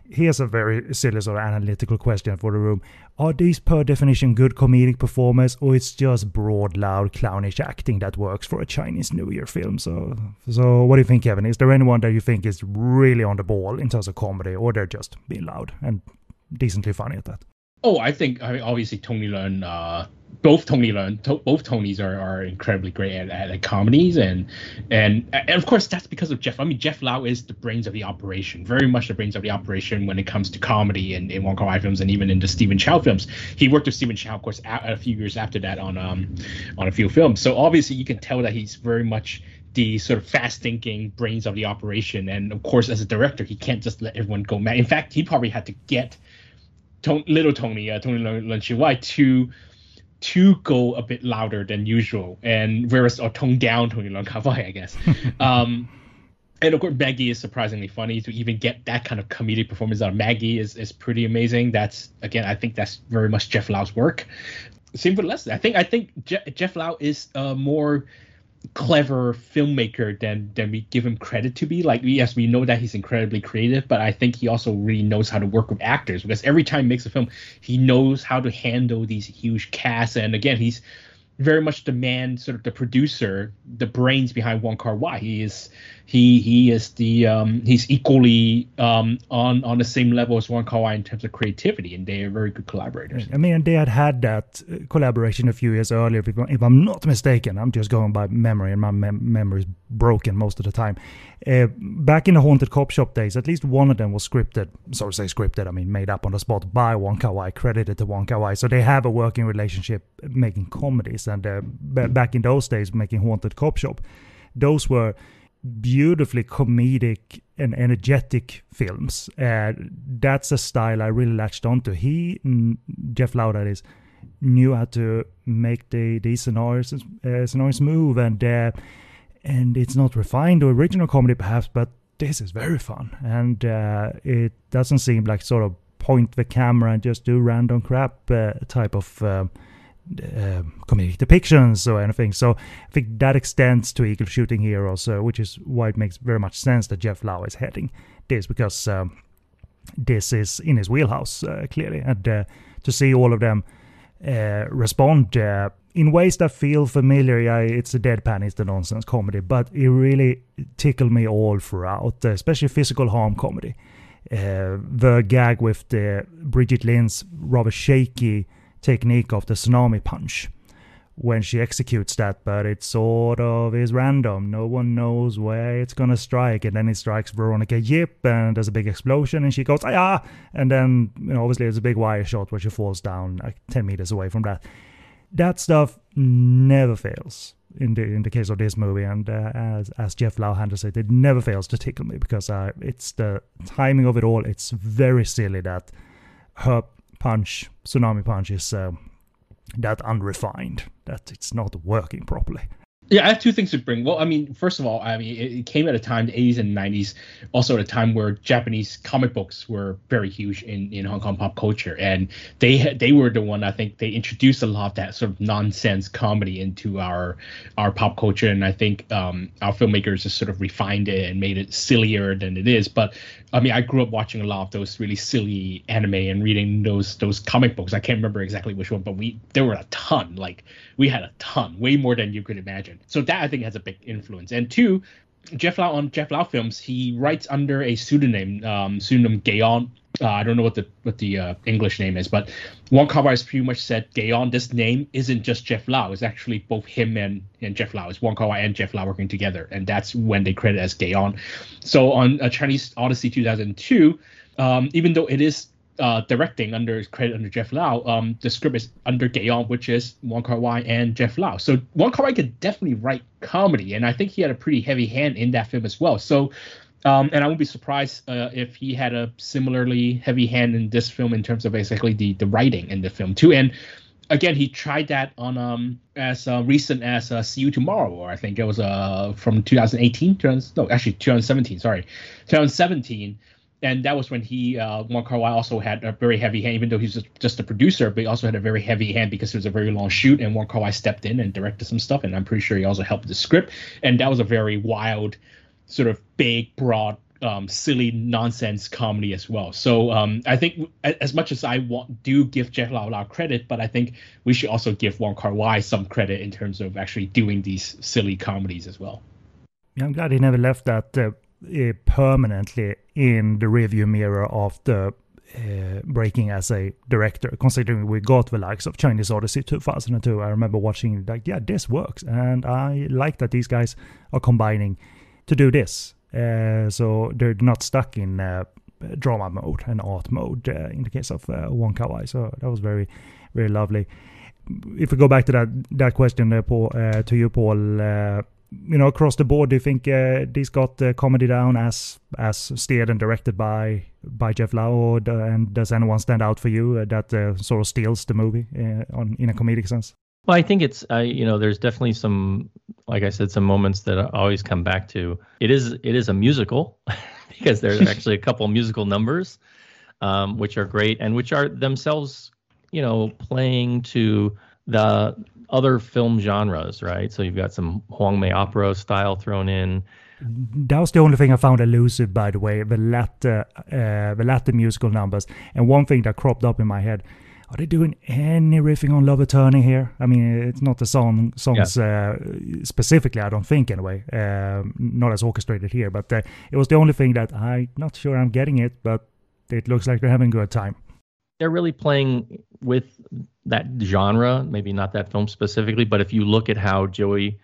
here's a very silly sort of analytical question for the room. Are these per definition good comedic performers, or it's just broad, loud, clownish acting that works for a Chinese New Year film? So, so what do you think, Kevin? Is there anyone that you think is really on the ball in terms of comedy, or they're just being loud and decently funny at that? Oh, I think I mean, obviously Tony Leung uh, both Tony Leung, to, both Tonys are, are incredibly great at, at, at, comedies, and, and and of course that's because of Jeff. I mean, Jeff Lau is the brains of the operation, very much the brains of the operation when it comes to comedy in, in Wong Kar Wai films and even in the Stephen Chow films. He worked with Stephen Chow, of course, a, a few years after that on um on a few films. So obviously you can tell that he's very much the sort of fast thinking brains of the operation. And of course, as a director, he can't just let everyone go mad. In fact, he probably had to get Tony, little Tony, uh, Tony Wai to to go a bit louder than usual, and whereas or tone down Tony Leung I guess. [LAUGHS] um, and of course, Maggie is surprisingly funny to even get that kind of comedic performance out of Maggie is is pretty amazing. That's again, I think that's very much Jeff Lau's work. Same with Leslie. I think I think Je- Jeff Lau is uh, more clever filmmaker than than we give him credit to be. Like yes, we know that he's incredibly creative, but I think he also really knows how to work with actors because every time he makes a film, he knows how to handle these huge casts. And again, he's very much the man, sort of the producer, the brains behind Wong Kar. He is he he is the um, he's equally um, on on the same level as Wong Kar in terms of creativity, and they are very good collaborators. I mean, they had had that uh, collaboration a few years earlier, if, I'm not mistaken. I'm just going by memory, and my mem- memory is broken most of the time. Uh, back in the haunted cop shop days, at least one of them was scripted. Sorry, say scripted, I mean made up on the spot by Wong Kar credited to Wong Kar. So they have a working relationship making comedies, and uh, b- back in those days making haunted cop shop, those were beautifully comedic and energetic films. Uh, that's a style I really latched onto. He, Jeff Lau, that is, knew how to make the these scenarios uh, scenarios move, and uh, and it's not refined or original comedy perhaps, but this is very fun, and uh, it doesn't seem like sort of point the camera and just do random crap uh, type of uh, uh, comedic depictions or anything. So I think that extends to Eagle Shooting Heroes, uh, which is why it makes very much sense that Jeff Lau is heading this because um, this is in his wheelhouse uh, clearly, and uh, to see all of them uh, respond uh, in ways that feel familiar. Yeah, it's a deadpan, it's the nonsense comedy, but it really tickled me all throughout, especially physical harm comedy. the gag with the Brigitte Lin's rather shaky technique of the tsunami punch when she executes that, but it sort of is random. No one knows where it's gonna strike, and then it strikes Veronica Yip, and there's a big explosion, and she goes ah, and then you know obviously there's a big wire shot where she falls down like ten meters away from that. That stuff never fails in the in the case of this movie, and uh, as as Jeff Lau said, it, it never fails to tickle me because uh, it's the timing of it all. It's very silly that her punch, tsunami punch, is. Uh, that unrefined, that it's not working properly. Yeah, I have two things to bring. Well, I mean, first of all, I mean, it, came at a time, the 80s and 90s, also at a time where Japanese comic books were very huge in, in Hong Kong pop culture, and they they were the one I think they introduced a lot of that sort of nonsense comedy into our our pop culture, and I think um, our filmmakers just sort of refined it and made it sillier than it is. But I mean, I grew up watching a lot of those really silly anime and reading those those comic books. I can't remember exactly which one, but we there were a ton. Like we had a ton, way more than you could imagine. So that I think has a big influence. And two, Jeff Lau on Jeff Lau films, he writes under a pseudonym, um, pseudonym Gayon. Uh, I don't know what the what the uh, English name is, but Wong Kar Wai has pretty much said Gayon. This name isn't just Jeff Lau; it's actually both him and and Jeff Lau. It's Wong Kar Wai and Jeff Lau working together, and that's when they credit as Gayon. So on a Chinese Odyssey 2002, um, even though it is uh, directing under credit under Jeff Lau, um, the script is under Gayon, which is Wong Kar Wai and Jeff Lau. So Wong Kar Wai could definitely write comedy, and I think he had a pretty heavy hand in that film as well. So, um, and I wouldn't be surprised uh, if he had a similarly heavy hand in this film in terms of basically the the writing in the film too. And again, he tried that on um as uh, recent as uh, See You Tomorrow, or I think it was uh from 2018, no, actually 2017, sorry, 2017 and that was when he uh, Kar Wai also had a very heavy hand, even though he's just, just a producer, but he also had a very heavy hand because it was a very long shoot, and Kar Wai stepped in and directed some stuff, and I'm pretty sure he also helped the script, and that was a very wild, sort of big, broad, um, silly nonsense comedy as well. So um, I think as much as I want do give Jeff Lau Lau credit, but I think we should also give Wong Kar Wai some credit in terms of actually doing these silly comedies as well. Yeah, I'm glad he never left that uh, permanently in the review mirror of the uh, breaking as a director, considering we got the likes of Chinese Odyssey 2002. I remember watching like, yeah, this works, and I like that these guys are combining to do this. Uh, so they're not stuck in uh, drama mode and art mode in the case of uh, Wong Kar Wai. So that was very, very lovely. If we go back to that that question, uh, Paul, to you, Paul you know, across the board, do you think uh, these got uh, comedy down as as steered and directed by by Jeff Lau, or, and does anyone stand out for you uh, that uh, sort of steals the movie uh, on in a comedic sense? Well, I think it's uh, you know, there's definitely some, like I said, some moments that I always come back to. It is it is a musical [LAUGHS] because there's [LAUGHS] actually a couple musical numbers, um, which are great and which are themselves, you know, playing to the other film genres, right? So you've got some Hwang opera style thrown in. That was the only thing I found elusive, by the way, the latter, uh, the latter musical numbers. And one thing that cropped up in my head: Are they doing any riffing on Love Eterne here? I mean, it's not the song songs yeah. uh, specifically. I don't think anyway. Uh, not as orchestrated here, but uh, it was the only thing that I'm not sure I'm getting it, but it looks like they're having a good time they're really playing with that genre, maybe not that film specifically, but if you look at how Joey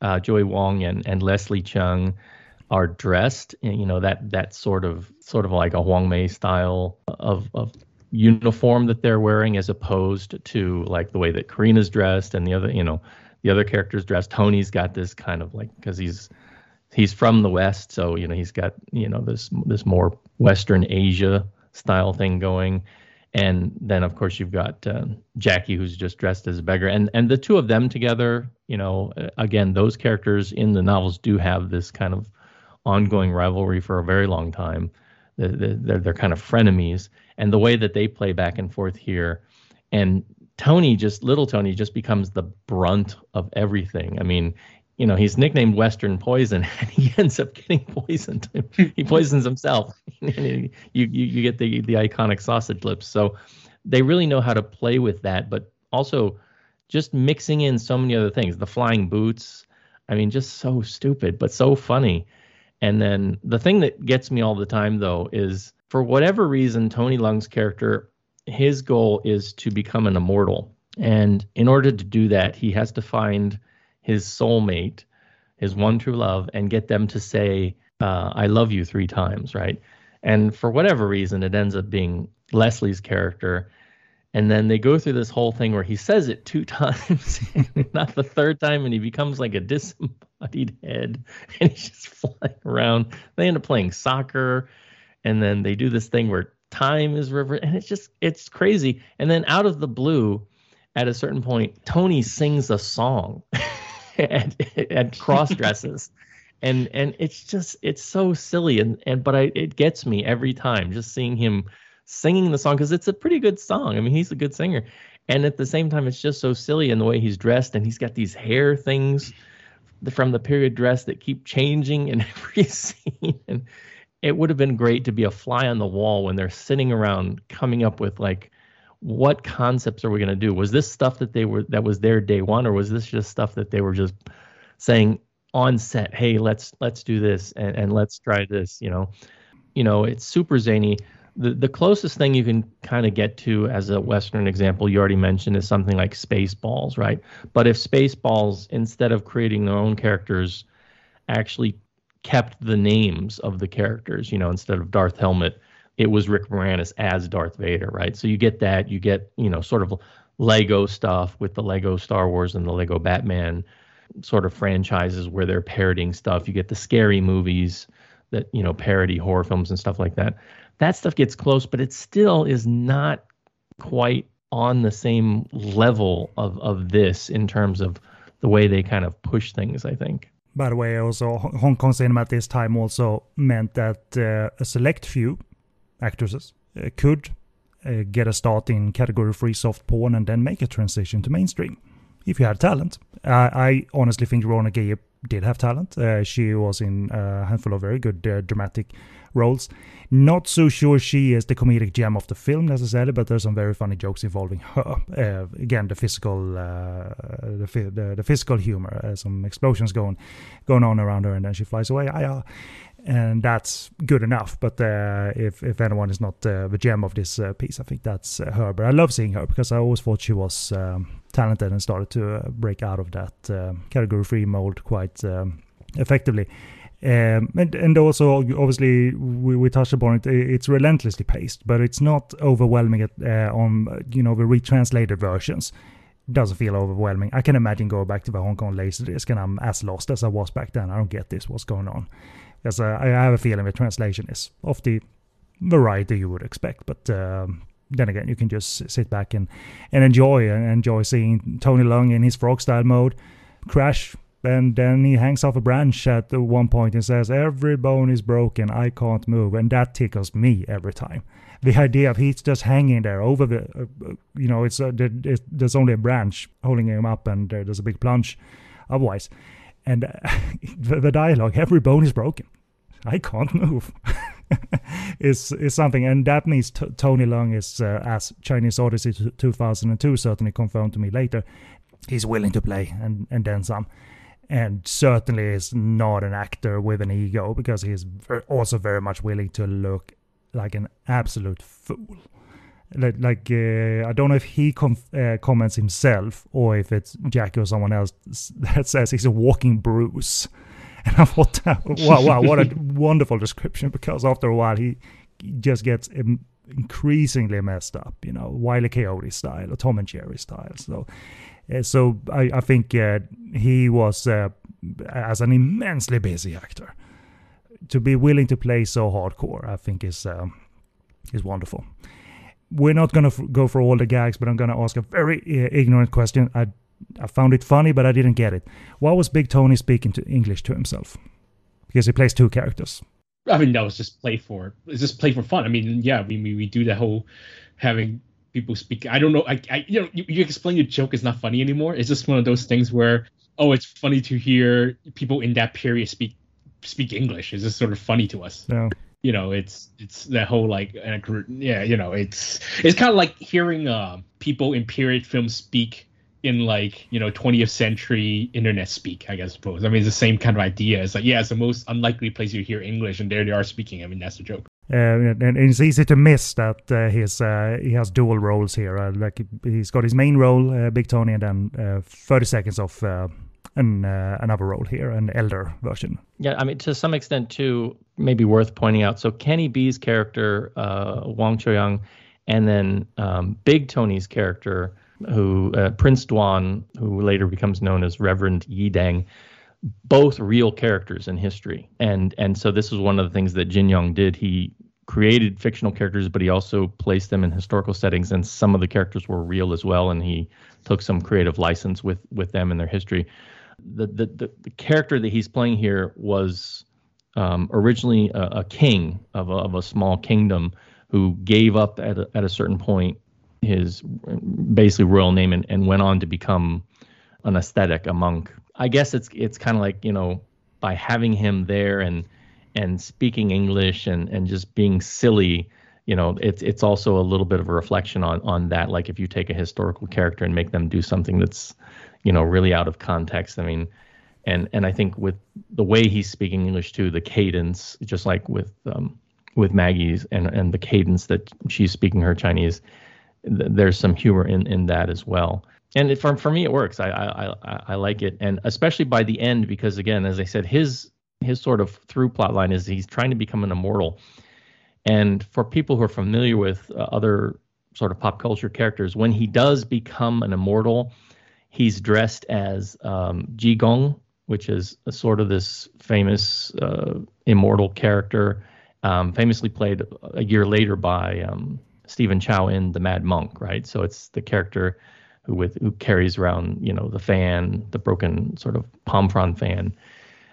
uh, Joey Wong and, and Leslie Cheung are dressed, you know that that sort of sort of like a Huang Mei style of of uniform that they're wearing, as opposed to like the way that Carina's dressed and the other, you know, the other characters dressed. Tony's got this kind of like because he's he's from the West, so you know he's got you know this this more Western Asia style thing going and then of course you've got uh, Jackie who's just dressed as a beggar. And and the two of them together you know again those characters in the novels do have this kind of ongoing rivalry for a very long time. They're, they're kind of frenemies. And the way that they play back and forth here and tony just little tony just becomes the brunt of everything. I mean you know he's nicknamed western poison [LAUGHS] and he ends up getting poisoned. He poisons himself [LAUGHS] you, you you get the the iconic sausage lips. So they really know how to play with that but also just mixing in so many other things the flying boots. I mean just so stupid but so funny. And then the thing that gets me all the time though is for whatever reason Tony Leung's character his goal is to become an immortal. And in order to do that, he has to find his soulmate, his one true love, and get them to say, uh, I love you three times, right? And for whatever reason, it ends up being Leslie's character. And then they go through this whole thing where he says it two [LAUGHS] times, not the third time, and he becomes like a disembodied head, [LAUGHS] and he's just flying around. They end up playing soccer, and then they do this thing where time is river, and it's just it's crazy. And then out of the blue, at a certain point, Tony sings a song [LAUGHS] [LAUGHS] at, at cross dresses. and and it's just it's so silly and and but I it gets me every time just seeing him singing the song because it's a pretty good song. I mean, he's a good singer. And at the same time, it's just so silly in the way he's dressed, and he's got these hair things from the period dress that keep changing in [LAUGHS] every scene. And it would have been great to be a fly on the wall when they're sitting around coming up with like, what concepts are we going to do? Was this stuff that they were that was their day one, or was this just stuff that they were just saying on set, hey, let's let's do this and, and let's try this, you know? You know, it's super zany the, the closest thing you can kind of get to as a Western example, you already mentioned, is something like Spaceballs, right? But if Spaceballs, instead of creating their own characters, actually kept the names of the characters, you know, instead of Darth Helmet, it was Rick Moranis as Darth Vader, right? So you get that, you get, you know, sort of Lego stuff with the Lego Star Wars and the Lego Batman sort of franchises where they're parodying stuff. You get the scary movies that, you know, parody horror films and stuff like that that stuff gets close, but it still is not quite on the same level of, of this in terms of the way they kind of push things, I think. By the way, also Hong Kong cinema at this time also meant that uh, a select few actresses uh, could uh, get a start in category free soft porn and then make a transition to mainstream if you had talent. I honestly think Rona Gaye did have talent. Uh, she was in a handful of very good uh, dramatic roles. Not so sure she is the comedic gem of the film necessarily, but there's some very funny jokes involving her. Uh, again, the physical, uh, the, the, the, physical humor, some explosions going going on around her, and then she flies away. Ah, and that's good enough. But uh, if if anyone is not uh, the gem of this uh, piece, I think that's her. But I love seeing her because I always thought she was um, talented and started to break out of that category three mold quite um, effectively. Um, and, and also, obviously, we, we touched upon it. It's relentlessly paced, but it's not overwhelming at, uh, on you know the retranslated versions. Doesn't feel overwhelming. I can imagine going back to the Hong Kong Laserdisc, and I'm as lost as I was back then. I don't get this. What's going on? Uh, I have a feeling the translation is of the variety you would expect, but. Um, then again, you can just sit back and, and enjoy and enjoy seeing Tony Leung in his frog style mode crash and then he hangs off a branch at one point and says, Every bone is broken, I can't move. And that tickles me every time. The idea of he's just hanging there over the, uh, you know, it's, uh, there's only a branch holding him up and uh, there's a big plunge otherwise. And uh, [LAUGHS] the, the, dialogue, every bone is broken. I can't move. [LAUGHS] is is something, and that means t- Tony Leung is, uh, as Chinese Odyssey 2002 certainly confirmed to me later, he's willing to play and, and then some and certainly is not an actor with an ego because he is also very much willing to look like an absolute fool. Like, like uh, I don't know if he com- uh, comments himself or if it's Jackie or someone else that says he's a walking Bruce. [LAUGHS] And I thought, wow, wow, what a [LAUGHS] wonderful description because after a while he just gets increasingly messed up, you know, Wiley Coyote style or Tom and Jerry style. So uh, so I, I think uh, he was, uh, as an immensely busy actor, to be willing to play so hardcore, I think is um, is wonderful. We're not gonna f- go for all the gags, but I'm gonna ask a very uh, ignorant question. I I found it funny, but I didn't get it. Why was Big Tony speaking to English to himself? Because he plays two characters. I mean, that was just play for it's just play for fun. I mean, yeah, we we, we do the whole having people speak. I don't know. I, I you know you, you explain the joke is not funny anymore. It's just one of those things where oh, it's funny to hear people in that period speak speak English. It's just sort of funny to us. Yeah. You know, it's it's that whole like yeah, you know, it's it's kind of like hearing uh, people in period films speak in like you know 20th century internet speak i guess suppose. I mean it's the same kind of idea. It's like yeah it's the most unlikely place you hear english and there they are speaking. I mean that's the joke. Uh, and it's easy to miss that uh, he's uh, he has dual roles here. Uh, like he's got his main role, uh, Big Tony, and then uh, 30 seconds of an, another role here, an elder version. Yeah, I mean to some extent too, maybe worth pointing out. So Kenny B's character, Wang Chongyang, and then um, Big Tony's character who uh, Prince Duan, who later becomes known as Reverend Yi Dang, both real characters in history. And and so this is one of the things that Jin Yong did. He created fictional characters, but he also placed them in historical settings, and some of the characters were real as well. And he took some creative license with with them and their history. The the the, the character that he's playing here was um, originally a, a king of a, of a small kingdom who gave up at a, at a certain point his basically royal name and, and went on to become an ascetic, a monk. I guess it's it's kind of like you know by having him there and and speaking English and and just being silly, you know, it's it's also a little bit of a reflection on on that. Like if you take a historical character and make them do something that's, you know, really out of context. I mean, and and I think with the way he's speaking English too, the cadence, just like with um, with Maggie's and and the cadence that she's speaking her Chinese, there's some humor in in that as well. And it, for for me, it works. I, I I I like it, and especially by the end, because again, as I said, his his sort of through plot line is he's trying to become an immortal. And for people who are familiar with uh, other sort of pop culture characters, when he does become an immortal, he's dressed as um, Ji Gong, which is sort of this famous uh, immortal character, um, famously played a year later by um, Stephen Chow in The Mad Monk, right? So it's the character who with who carries around, you know, the fan, the broken sort of palm frond fan,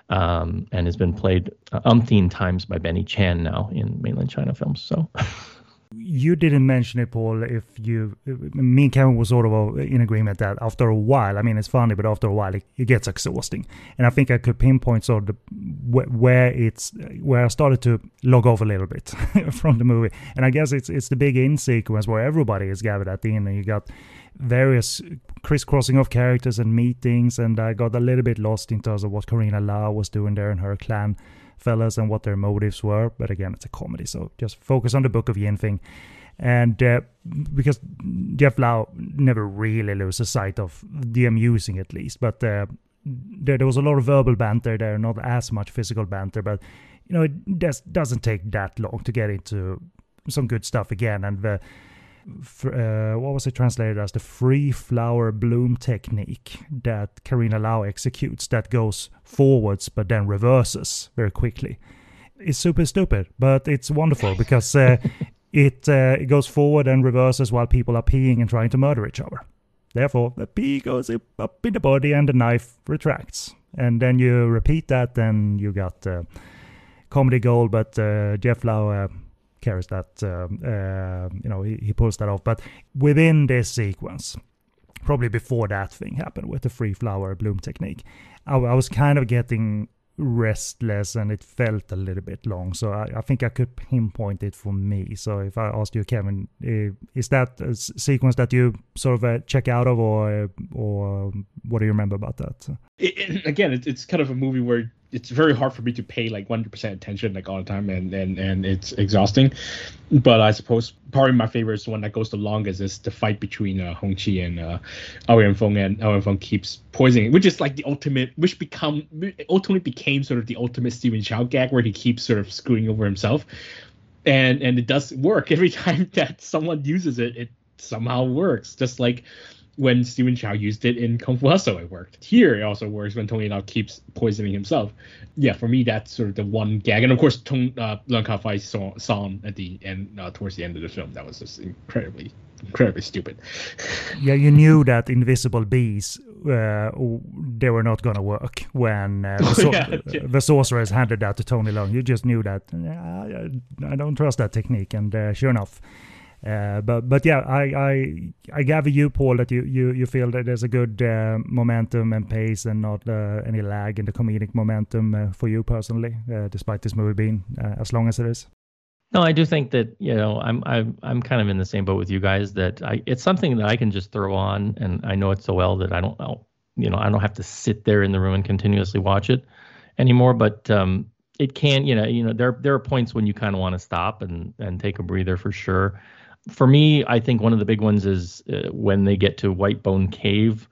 um, and has been played uh, umpteen times by Benny Chan now in mainland China films. So. [LAUGHS] you didn't mention it, Paul. If you, me and Kevin was sort of uh, in agreement that after a while, I mean, it's funny, but after a while, it, it gets exhausting. And I think I could pinpoint sort of the, where it's where I started to log off a little bit [LAUGHS] from the movie. And I guess it's it's the big in sequence where everybody is gathered at the end, and you got various crisscrossing of characters and meetings. And I got a little bit lost in terms of what Carina Lau was doing there and her clan fellas and what their motives were. But again, it's a comedy, so just focus on the Book of Yin thing. And uh, because Jeff Lau never really loses sight of the amusing, at least, but uh, there, there was a lot of verbal banter there, not as much physical banter, but you know, it just doesn't take that long to get into some good stuff again. And the uh, what was it translated as the free flower bloom technique that Carina Lau executes that goes forwards but then reverses very quickly. It's super stupid, but it's wonderful because uh, [LAUGHS] it uh, it goes forward and reverses while people are peeing and trying to murder each other. Therefore, the pee goes up in the body and the knife retracts. And then you repeat that, then you got uh, comedy gold. But uh, Jeff Lau uh, carries that, um, uh, you know, he, he pulls that off. But within this sequence, probably before that thing happened with the free flower bloom technique, I, I was kind of getting restless and it felt a little bit long. So I, I, think I could pinpoint it for me. So if I asked you, Kevin, is that a sequence that you sort of uh, check out of, or or what do you remember about that? It, again, it, it's kind of a movie where it's very hard for me to pay like 100% attention like all the time and and and it's exhausting. But i suppose probably my favorite is the one that goes the longest is the fight between uh, hong chi and uh Ao Feng and Ao Feng keeps poisoning which is like the ultimate which become ultimately became sort of the ultimate Stephen Chow gag where he keeps sort of screwing over himself. And and it does work. [LAUGHS] Every time that someone uses it it somehow works. Just like when Stephen Chow used it in Kung Fu Hustle, it worked. Here, it also works when Tony Lau keeps poisoning himself. Yeah, for me, that's sort of the one gag. And of course, Tong uh, Leung Ka Fai's song, song at the end, uh, towards the end of the film, that was just incredibly, incredibly stupid. [LAUGHS] yeah, you knew that invisible bees uh, they were not going to work when uh, the, [LAUGHS] so- Yeah, yeah. the sorceress handed that to Tony Leung. You just knew that. "Yeah, I, I don't trust that technique, and uh, sure enough. Uh, but but yeah, I, I I gather you, Paul, that you, you, you feel that there's a good uh, momentum and pace, and not uh, any lag in the comedic momentum for you personally, despite this movie being as long as it is. No, I do think that you know I'm I'm I'm kind of in the same boat with you guys that I it's something that I can just throw on and I know it so well that I don't know you know I don't have to sit there in the room and continuously watch it anymore. But um, it can you know you know there there are points when you kind of want to stop and and take a breather for sure. For me, I think one of the big ones is uh, when they get to White Bone Cave,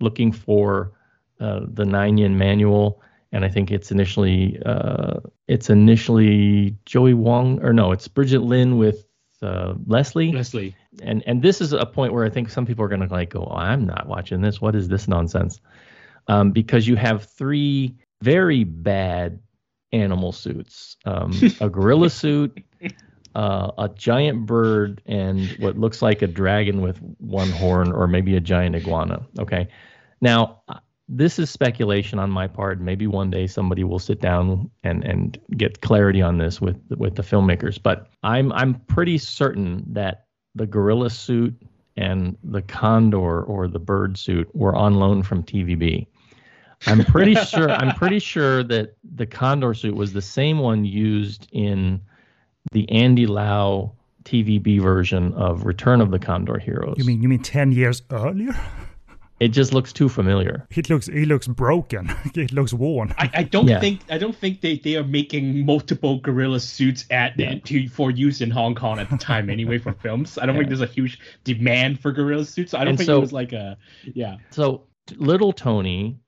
looking for uh, the nine yin manual and I think it's initially uh, it's initially Joey Wong or no, it's Brigitte Lin with uh, Leslie, Leslie. and and this is a point where I think some people are going to like go, oh, I'm not watching this. What is this nonsense? Um, because you have three very bad animal suits, um, a gorilla [LAUGHS] suit. Uh, a giant bird and what looks like a dragon with one horn, or maybe a giant iguana. Okay, now this is speculation on my part. Maybe one day somebody will sit down and and get clarity on this with with the filmmakers. But I'm I'm pretty certain that the gorilla suit and the condor or the bird suit were on loan from TVB. I'm pretty [LAUGHS] sure I'm pretty sure that the condor suit was the same one used in the Andy Lau TVB version of Return of the Condor Heroes. You mean you mean ten years earlier? [LAUGHS] it just looks too familiar. It looks he looks broken. [LAUGHS] it looks worn. I, I don't Yeah. think I don't think they, they are making multiple gorilla suits at Yeah. to for use in Hong Kong at the time [LAUGHS] anyway for films. I don't think there's a huge demand for gorilla suits. I don't And think so- it was like a yeah. So little Tony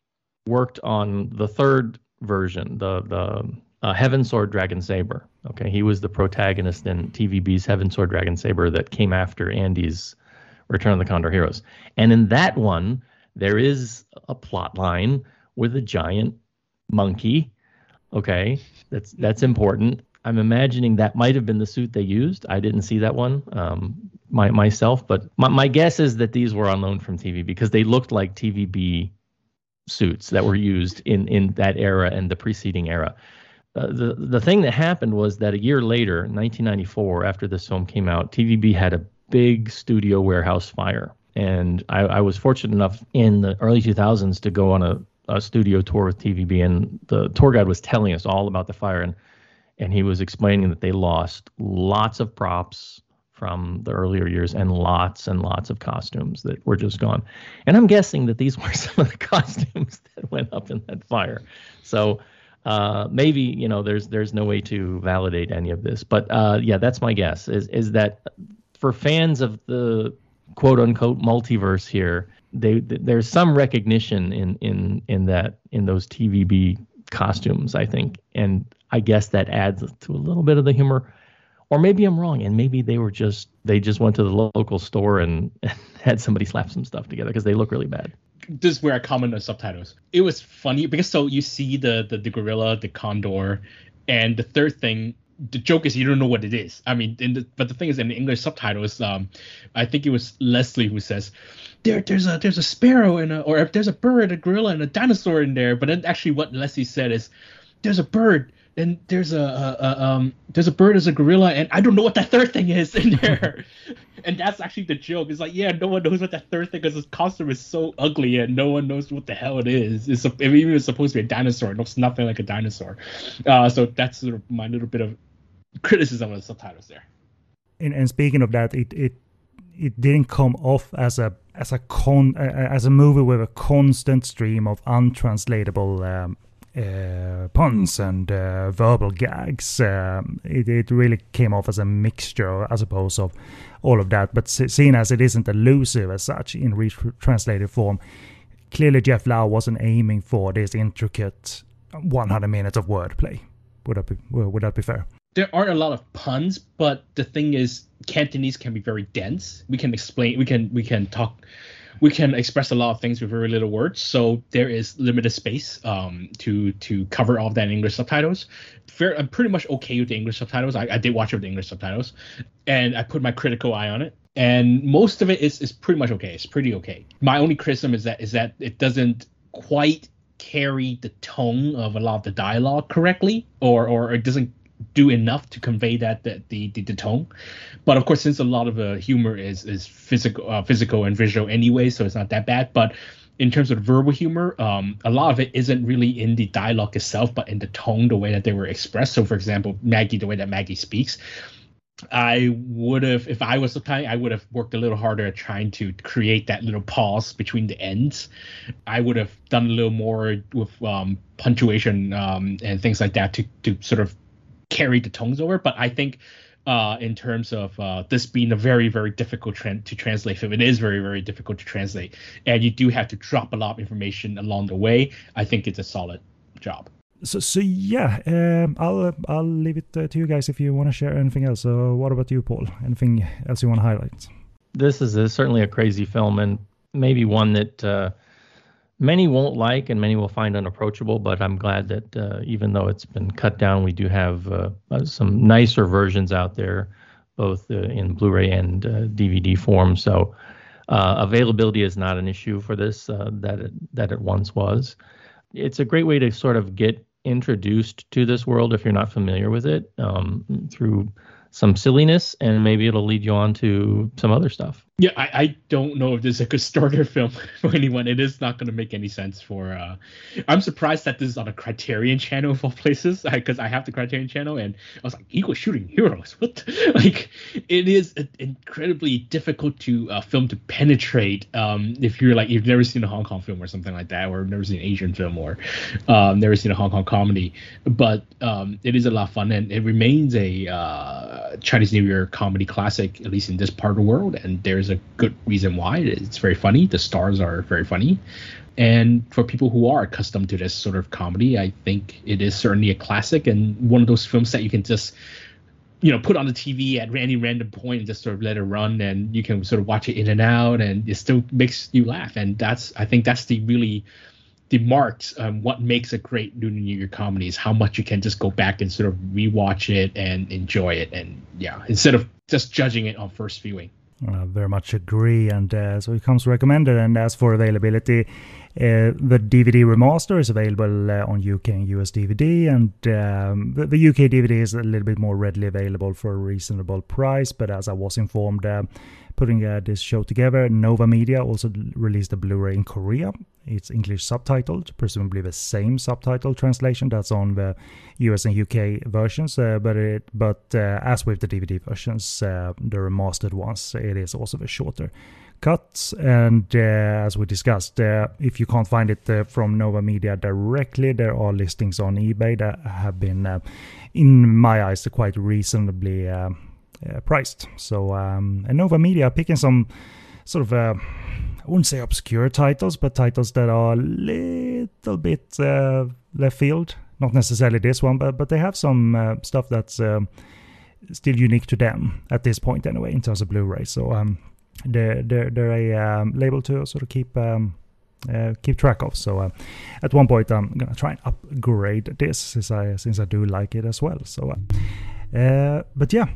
worked on the third version, the the uh, Heaven Sword Dragon Saber. Okay, he was the protagonist in TVB's Heaven Sword Dragon Saber that came after Andy's Return of the Condor Heroes. And in that one, there is a plot line with a giant monkey. Okay, that's that's important. I'm imagining that might have been the suit they used. I didn't see that one um, my, myself, but my, my guess is that these were on loan from TV because they looked like TVB suits that were used in in that era and the preceding era. Uh, the the thing that happened was that a year later, 1994, after this film came out, TVB had a big studio warehouse fire, and I, I was fortunate enough in the early 2000s to go on a, a studio tour with TVB, and the tour guide was telling us all about the fire, and and he was explaining that they lost lots of props from the earlier years and lots and lots of costumes that were just gone. And I'm guessing that these [LAUGHS] were some of the costumes that went up in that fire. So uh, maybe you know there's there's no way to validate any of this, but uh, yeah, that's my guess. Is is that for fans of the quote unquote multiverse here, they th- there's some recognition in in in that in those TVB costumes, I think, and I guess that adds to a little bit of the humor. Or maybe I'm wrong, and maybe they were just they just went to the local store and, [LAUGHS] and had somebody slap some stuff together because they look really bad. This is where I comment on subtitles. It was funny because so you see the the, the gorilla, the condor, and the third thing. The joke is you don't know what it is. I mean, the, but the thing is, in the English subtitles, um, I think it was Leslie who says, "There, there's a there's a sparrow and a or there's a bird, a gorilla, and a dinosaur in there." But then actually, what Leslie said is, "There's a bird, and there's a, a, a um there's a bird, there's a gorilla, and I don't know what that third thing is in there." [LAUGHS] and that's actually the joke. It's like, yeah, no one knows what that third thing because his costume is so ugly and no one knows what the hell it is. It's a, even if it's supposed to be a dinosaur, it looks nothing like a dinosaur. Uh, so that's sort of my little bit of criticism of the subtitles there. and, and speaking of that, it it it didn't come off as a as a con uh, as a movie with a constant stream of untranslatable um, uh, puns and uh, verbal gags. Um, it it really came off as a mixture, I suppose, of all of that. But se- seeing as it isn't elusive as such in retranslated form, clearly Jeff Lau wasn't aiming for this intricate 100 minutes of wordplay. Would that be would that be fair? there aren't a lot of puns, but the thing is, Cantonese can be very dense. We can explain, we can we can talk, we can express a lot of things with very little words. So there is limited space um, to to cover all that in English subtitles. Fair, I'm pretty much okay with the English subtitles. I, I did watch it with the English subtitles, and I put my critical eye on it. and most of it is is pretty much okay. It's pretty okay. My only criticism is that is that it doesn't quite carry the tone of a lot of the dialogue correctly, or or it doesn't do enough to convey that the the, the, tone. But of course, since a lot of the humor is is physical uh, physical and visual anyway, so it's not that bad. But in terms of verbal humor, um, a lot of it isn't really in the dialogue itself, but in the tone, the way that they were expressed. So, for example, Maggie, the way that Maggie speaks, I would have, if I was guy, I would have worked a little harder at trying to create that little pause between the ends. I would have done a little more with um, punctuation um, and things like that to to sort of carry the tones over. But I think uh, in terms of uh, this being a very very difficult trend to translate film, it is very very difficult to translate, and you do have to drop a lot of information along the way. I think it's a solid job so, so yeah, um, I'll I'll leave it uh, to you guys if you want to share anything else. So, what about you, Paul? Anything else you want to highlight? This is a, certainly a crazy film, and maybe one that uh, many won't like and many will find unapproachable. But I'm glad that uh, even though it's been cut down, we do have uh, uh, some nicer versions out there, both uh, in Blu-ray and DVD form. So, availability is not an issue for this that it, that it once was. It's a great way to sort of get introduced to this world if you're not familiar with it um, through some silliness and maybe it'll lead you on to some other stuff. Yeah, I, I don't know if this is a good starter [LAUGHS] film for anyone. It is not going to make any sense for. Uh, I'm surprised that this is on a Criterion channel of all places [LAUGHS] because I, have the Criterion channel and I was like, Eagle Shooting Heroes. [LAUGHS] What? like, it is incredibly difficult to uh, film to penetrate um, if you're like you've never seen a Hong Kong film or something like that, or never seen an Asian film or um, never seen a Hong Kong comedy. But um, it is a lot of fun and it remains a uh, Chinese New Year comedy classic, at least in this part of the world. And there's a good reason why. It's very funny. The stars are very funny. And for people who are accustomed to this sort of comedy, I think it is certainly a classic and one of those films that you can just, you know, put on the TV at any random point and just sort of let it run, and you can sort of watch it in and out, and it still makes you laugh. And that's, I think, that's the really the marks um, what makes a great Lunar New Year comedy is how much you can just go back and sort of rewatch it and enjoy it, and yeah, instead of just judging it on first viewing. I very much agree, and uh, so it comes recommended. And as for availability, uh, the DVD remaster is available uh, on UK and US DVD, and um, the, the, UK DVD is a little bit more readily available for a reasonable price. But as I was informed, uh, putting uh, this show together. Nova Media also released a Blu-ray in Korea. It's English subtitled, presumably the same subtitle translation that's on the US and UK versions. Uh, but it, but as with the DVD versions, the remastered ones, it is also the shorter cuts. And uh, as we discussed, uh, if you can't find it from Nova Media directly, there are listings on eBay that have been, in my eyes, quite reasonably uh, priced. So um, and Nova Media picking some sort of uh, I wouldn't say obscure titles, but titles that are a little bit uh, left field. Not necessarily this one, but but they have some uh, stuff that's uh, still unique to them at this point anyway in terms of Blu-ray. So um, they're they're, they're a um, label to sort of keep. Um, uh, keep track of. So uh, at one point I'm gonna try and upgrade this since I since I do like it as well. So, uh, uh but yeah,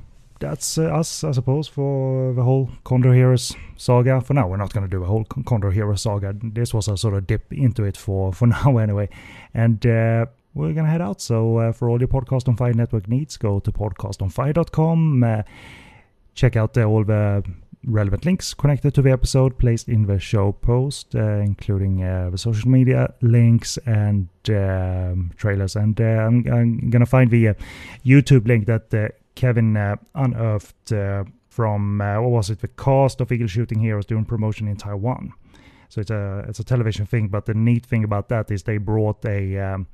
that's uh, us, I suppose, for the whole Condor Heroes saga. For now, we're not to do a whole Condor Heroes saga. This was a sort of dip into it for, for [LAUGHS] now, anyway. And uh, we're going to head out. So, uh, for all your Podcast on Fire network needs, go to podcastonfire.com. Uh, check out uh, all the relevant links connected to the episode placed in the show post, uh, including uh, the social media links and um, trailers. And uh, I'm, I'm, gonna find the uh, YouTube link that Kevin uh, unearthed uh, from uh, what was it? The cast of Eagle Shooting Heroes doing promotion in Taiwan. So it's a it's a television thing, but the neat thing about that is they brought a um,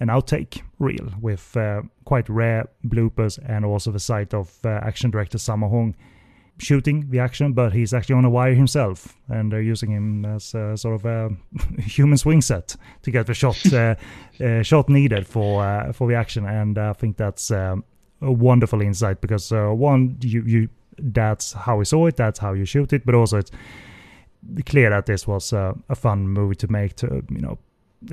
an outtake reel with uh, quite rare bloopers and also the sight of uh, action director Sammo Hung shooting the action, but he's actually on a wire himself, and they're using him as a, sort of a [LAUGHS] human swing set to get the shot uh, shot needed for for the action, and I think that's um, a wonderful insight because uh, one, you you that's how we saw it, that's how you shoot it, but also it's clear that this was uh, a fun movie to make. To you know,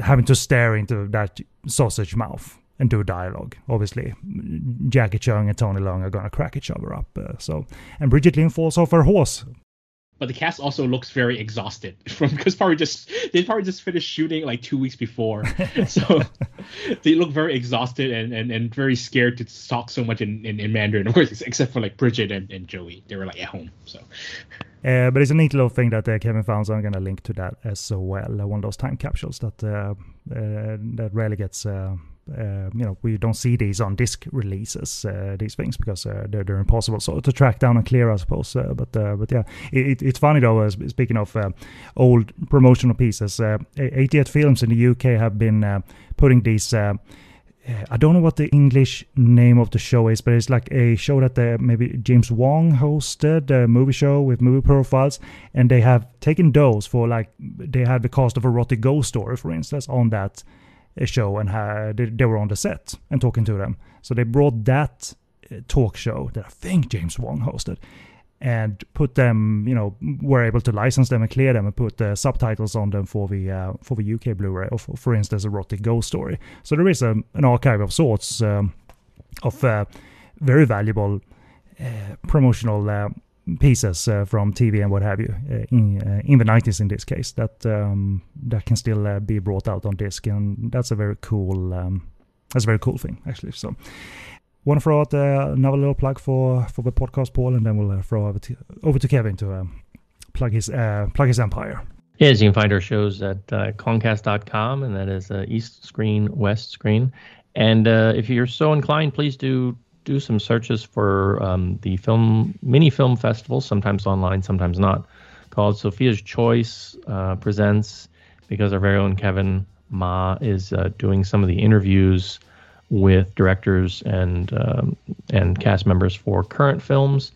having to stare into that sausage mouth and do dialogue. Obviously, Jackie Cheung and Tony Leung are gonna crack each other up. Uh, so, and Brigitte Lin falls off her horse. But the cast also looks very exhausted [LAUGHS] from because probably just they probably just finished shooting like two weeks before, [LAUGHS] so they look very exhausted and, and, and very scared to talk so much in, in, in Mandarin. Of course, except for like Brigitte and, and Joey, they were like at home. So uh, but it's a neat little thing that uh, Kevin found, so I'm going to link to that as well. Uh, one of those time capsules that uh, uh, that rarely gets uh, uh, you know, we don't see these on disc releases, uh, these things, because uh, they're, they're impossible so to track down and clear, I suppose. but but yeah, it, it's funny though. speaking of old promotional pieces, 88 Films in the UK have been putting these. I don't know what the English name of the show is, but it's like a show that uh, maybe James Wong hosted, a movie show with movie profiles, and they have taken those for like they had the cast of a Erotic Ghost Story, for instance, on that a show and had, they, were on the set and talking to them. So they brought that uh, talk show that I think James Wong hosted and put them, you know, were able to license them and clear them and put uh, subtitles on them for the uh, for the UK Blu-ray, of, for instance, erotic ghost story. So there is a, an archive of sorts um, of uh, very valuable uh, promotional uh, pieces uh, from TV and what have you uh, in, uh, in the 90s in this case that um, that can still be brought out on disc and that's a very cool um, that's a very cool thing actually so want to throw out another little plug for for the podcast Paul and then we'll throw over to, over to Kevin to um, plug his plug his empire Yes, you can find our shows at uh, Concast.com, and that is uh, East Screen, West Screen. And uh, if you're so inclined, please do do some searches for um, the film mini film festival, sometimes online, sometimes not, called Sophia's Choice uh, presents because our very own Kevin Ma is uh, doing some of the interviews with directors and um, and cast members for current films,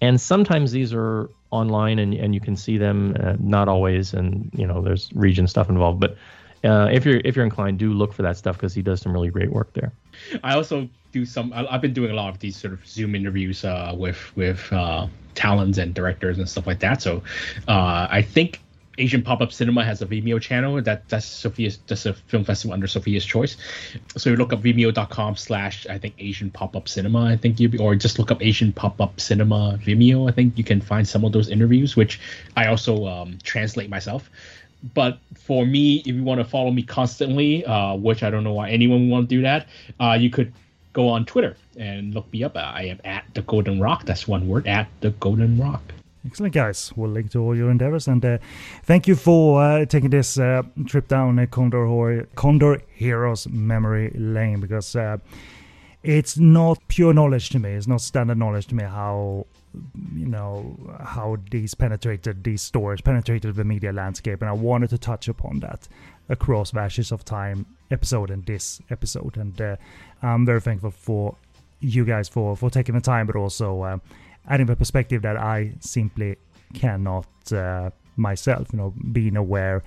and sometimes these are online and and you can see them, uh, not always, and you know there's region stuff involved, but. Uh, if you're if you're inclined, do look for that stuff because he does some really great work there. I also do some. I, have been doing a lot of these sort of Zoom interviews uh, with with uh, talents and directors and stuff like that. So uh, I think Asian Pop Up Cinema has a Vimeo channel that that's Sophia's that's a film festival under Sophia's Choice. So you look up vimeo.com slash I think Asian Pop Up Cinema I think you or just look up Asian Pop Up Cinema Vimeo I think you can find some of those interviews which I also um, translate myself. But for me, if you want to follow me constantly, uh, which I don't know why anyone would want to do that, uh, you could go on Twitter and look me up. I am at the Golden Rock. That's one word, at the Golden Rock. Excellent, guys. We'll link to all your endeavors. And uh, thank you for uh, taking this uh, trip down uh, Condor, Hor- Condor Heroes memory lane because uh, it's not pure knowledge to me. It's not standard knowledge to me how you know how these penetrated these stories penetrated the media landscape and i wanted to touch upon that across the ashes of time episode and this episode and uh, I'm very thankful for you guys for for taking the time, but also uh, adding the perspective that I simply cannot uh, myself. You know, being aware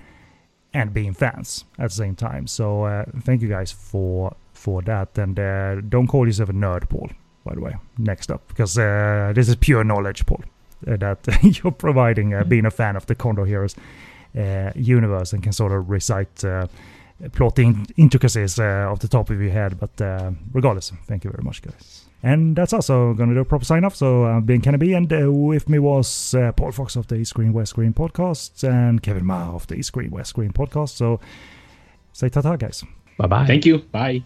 and being fans at the same time. So uh, thank you guys for for that, and uh, don't call yourself a nerd, Paul. By the way, next up, because uh, this is pure knowledge, Paul, uh, that [LAUGHS] you're providing, being a fan of the Condor Heroes universe and can sort of recite plot in- intricacies uh, off the top of your head. But uh, regardless, thank you very much, guys. And that's also gonna do a proper sign off. So I've uh, been Kenny and uh, with me was uh, Paul Fox of the East Screen West Screen podcast and Kevin Ma of the East Screen West Screen podcast. So say ta ta, guys. Bye bye. Thank you. Bye.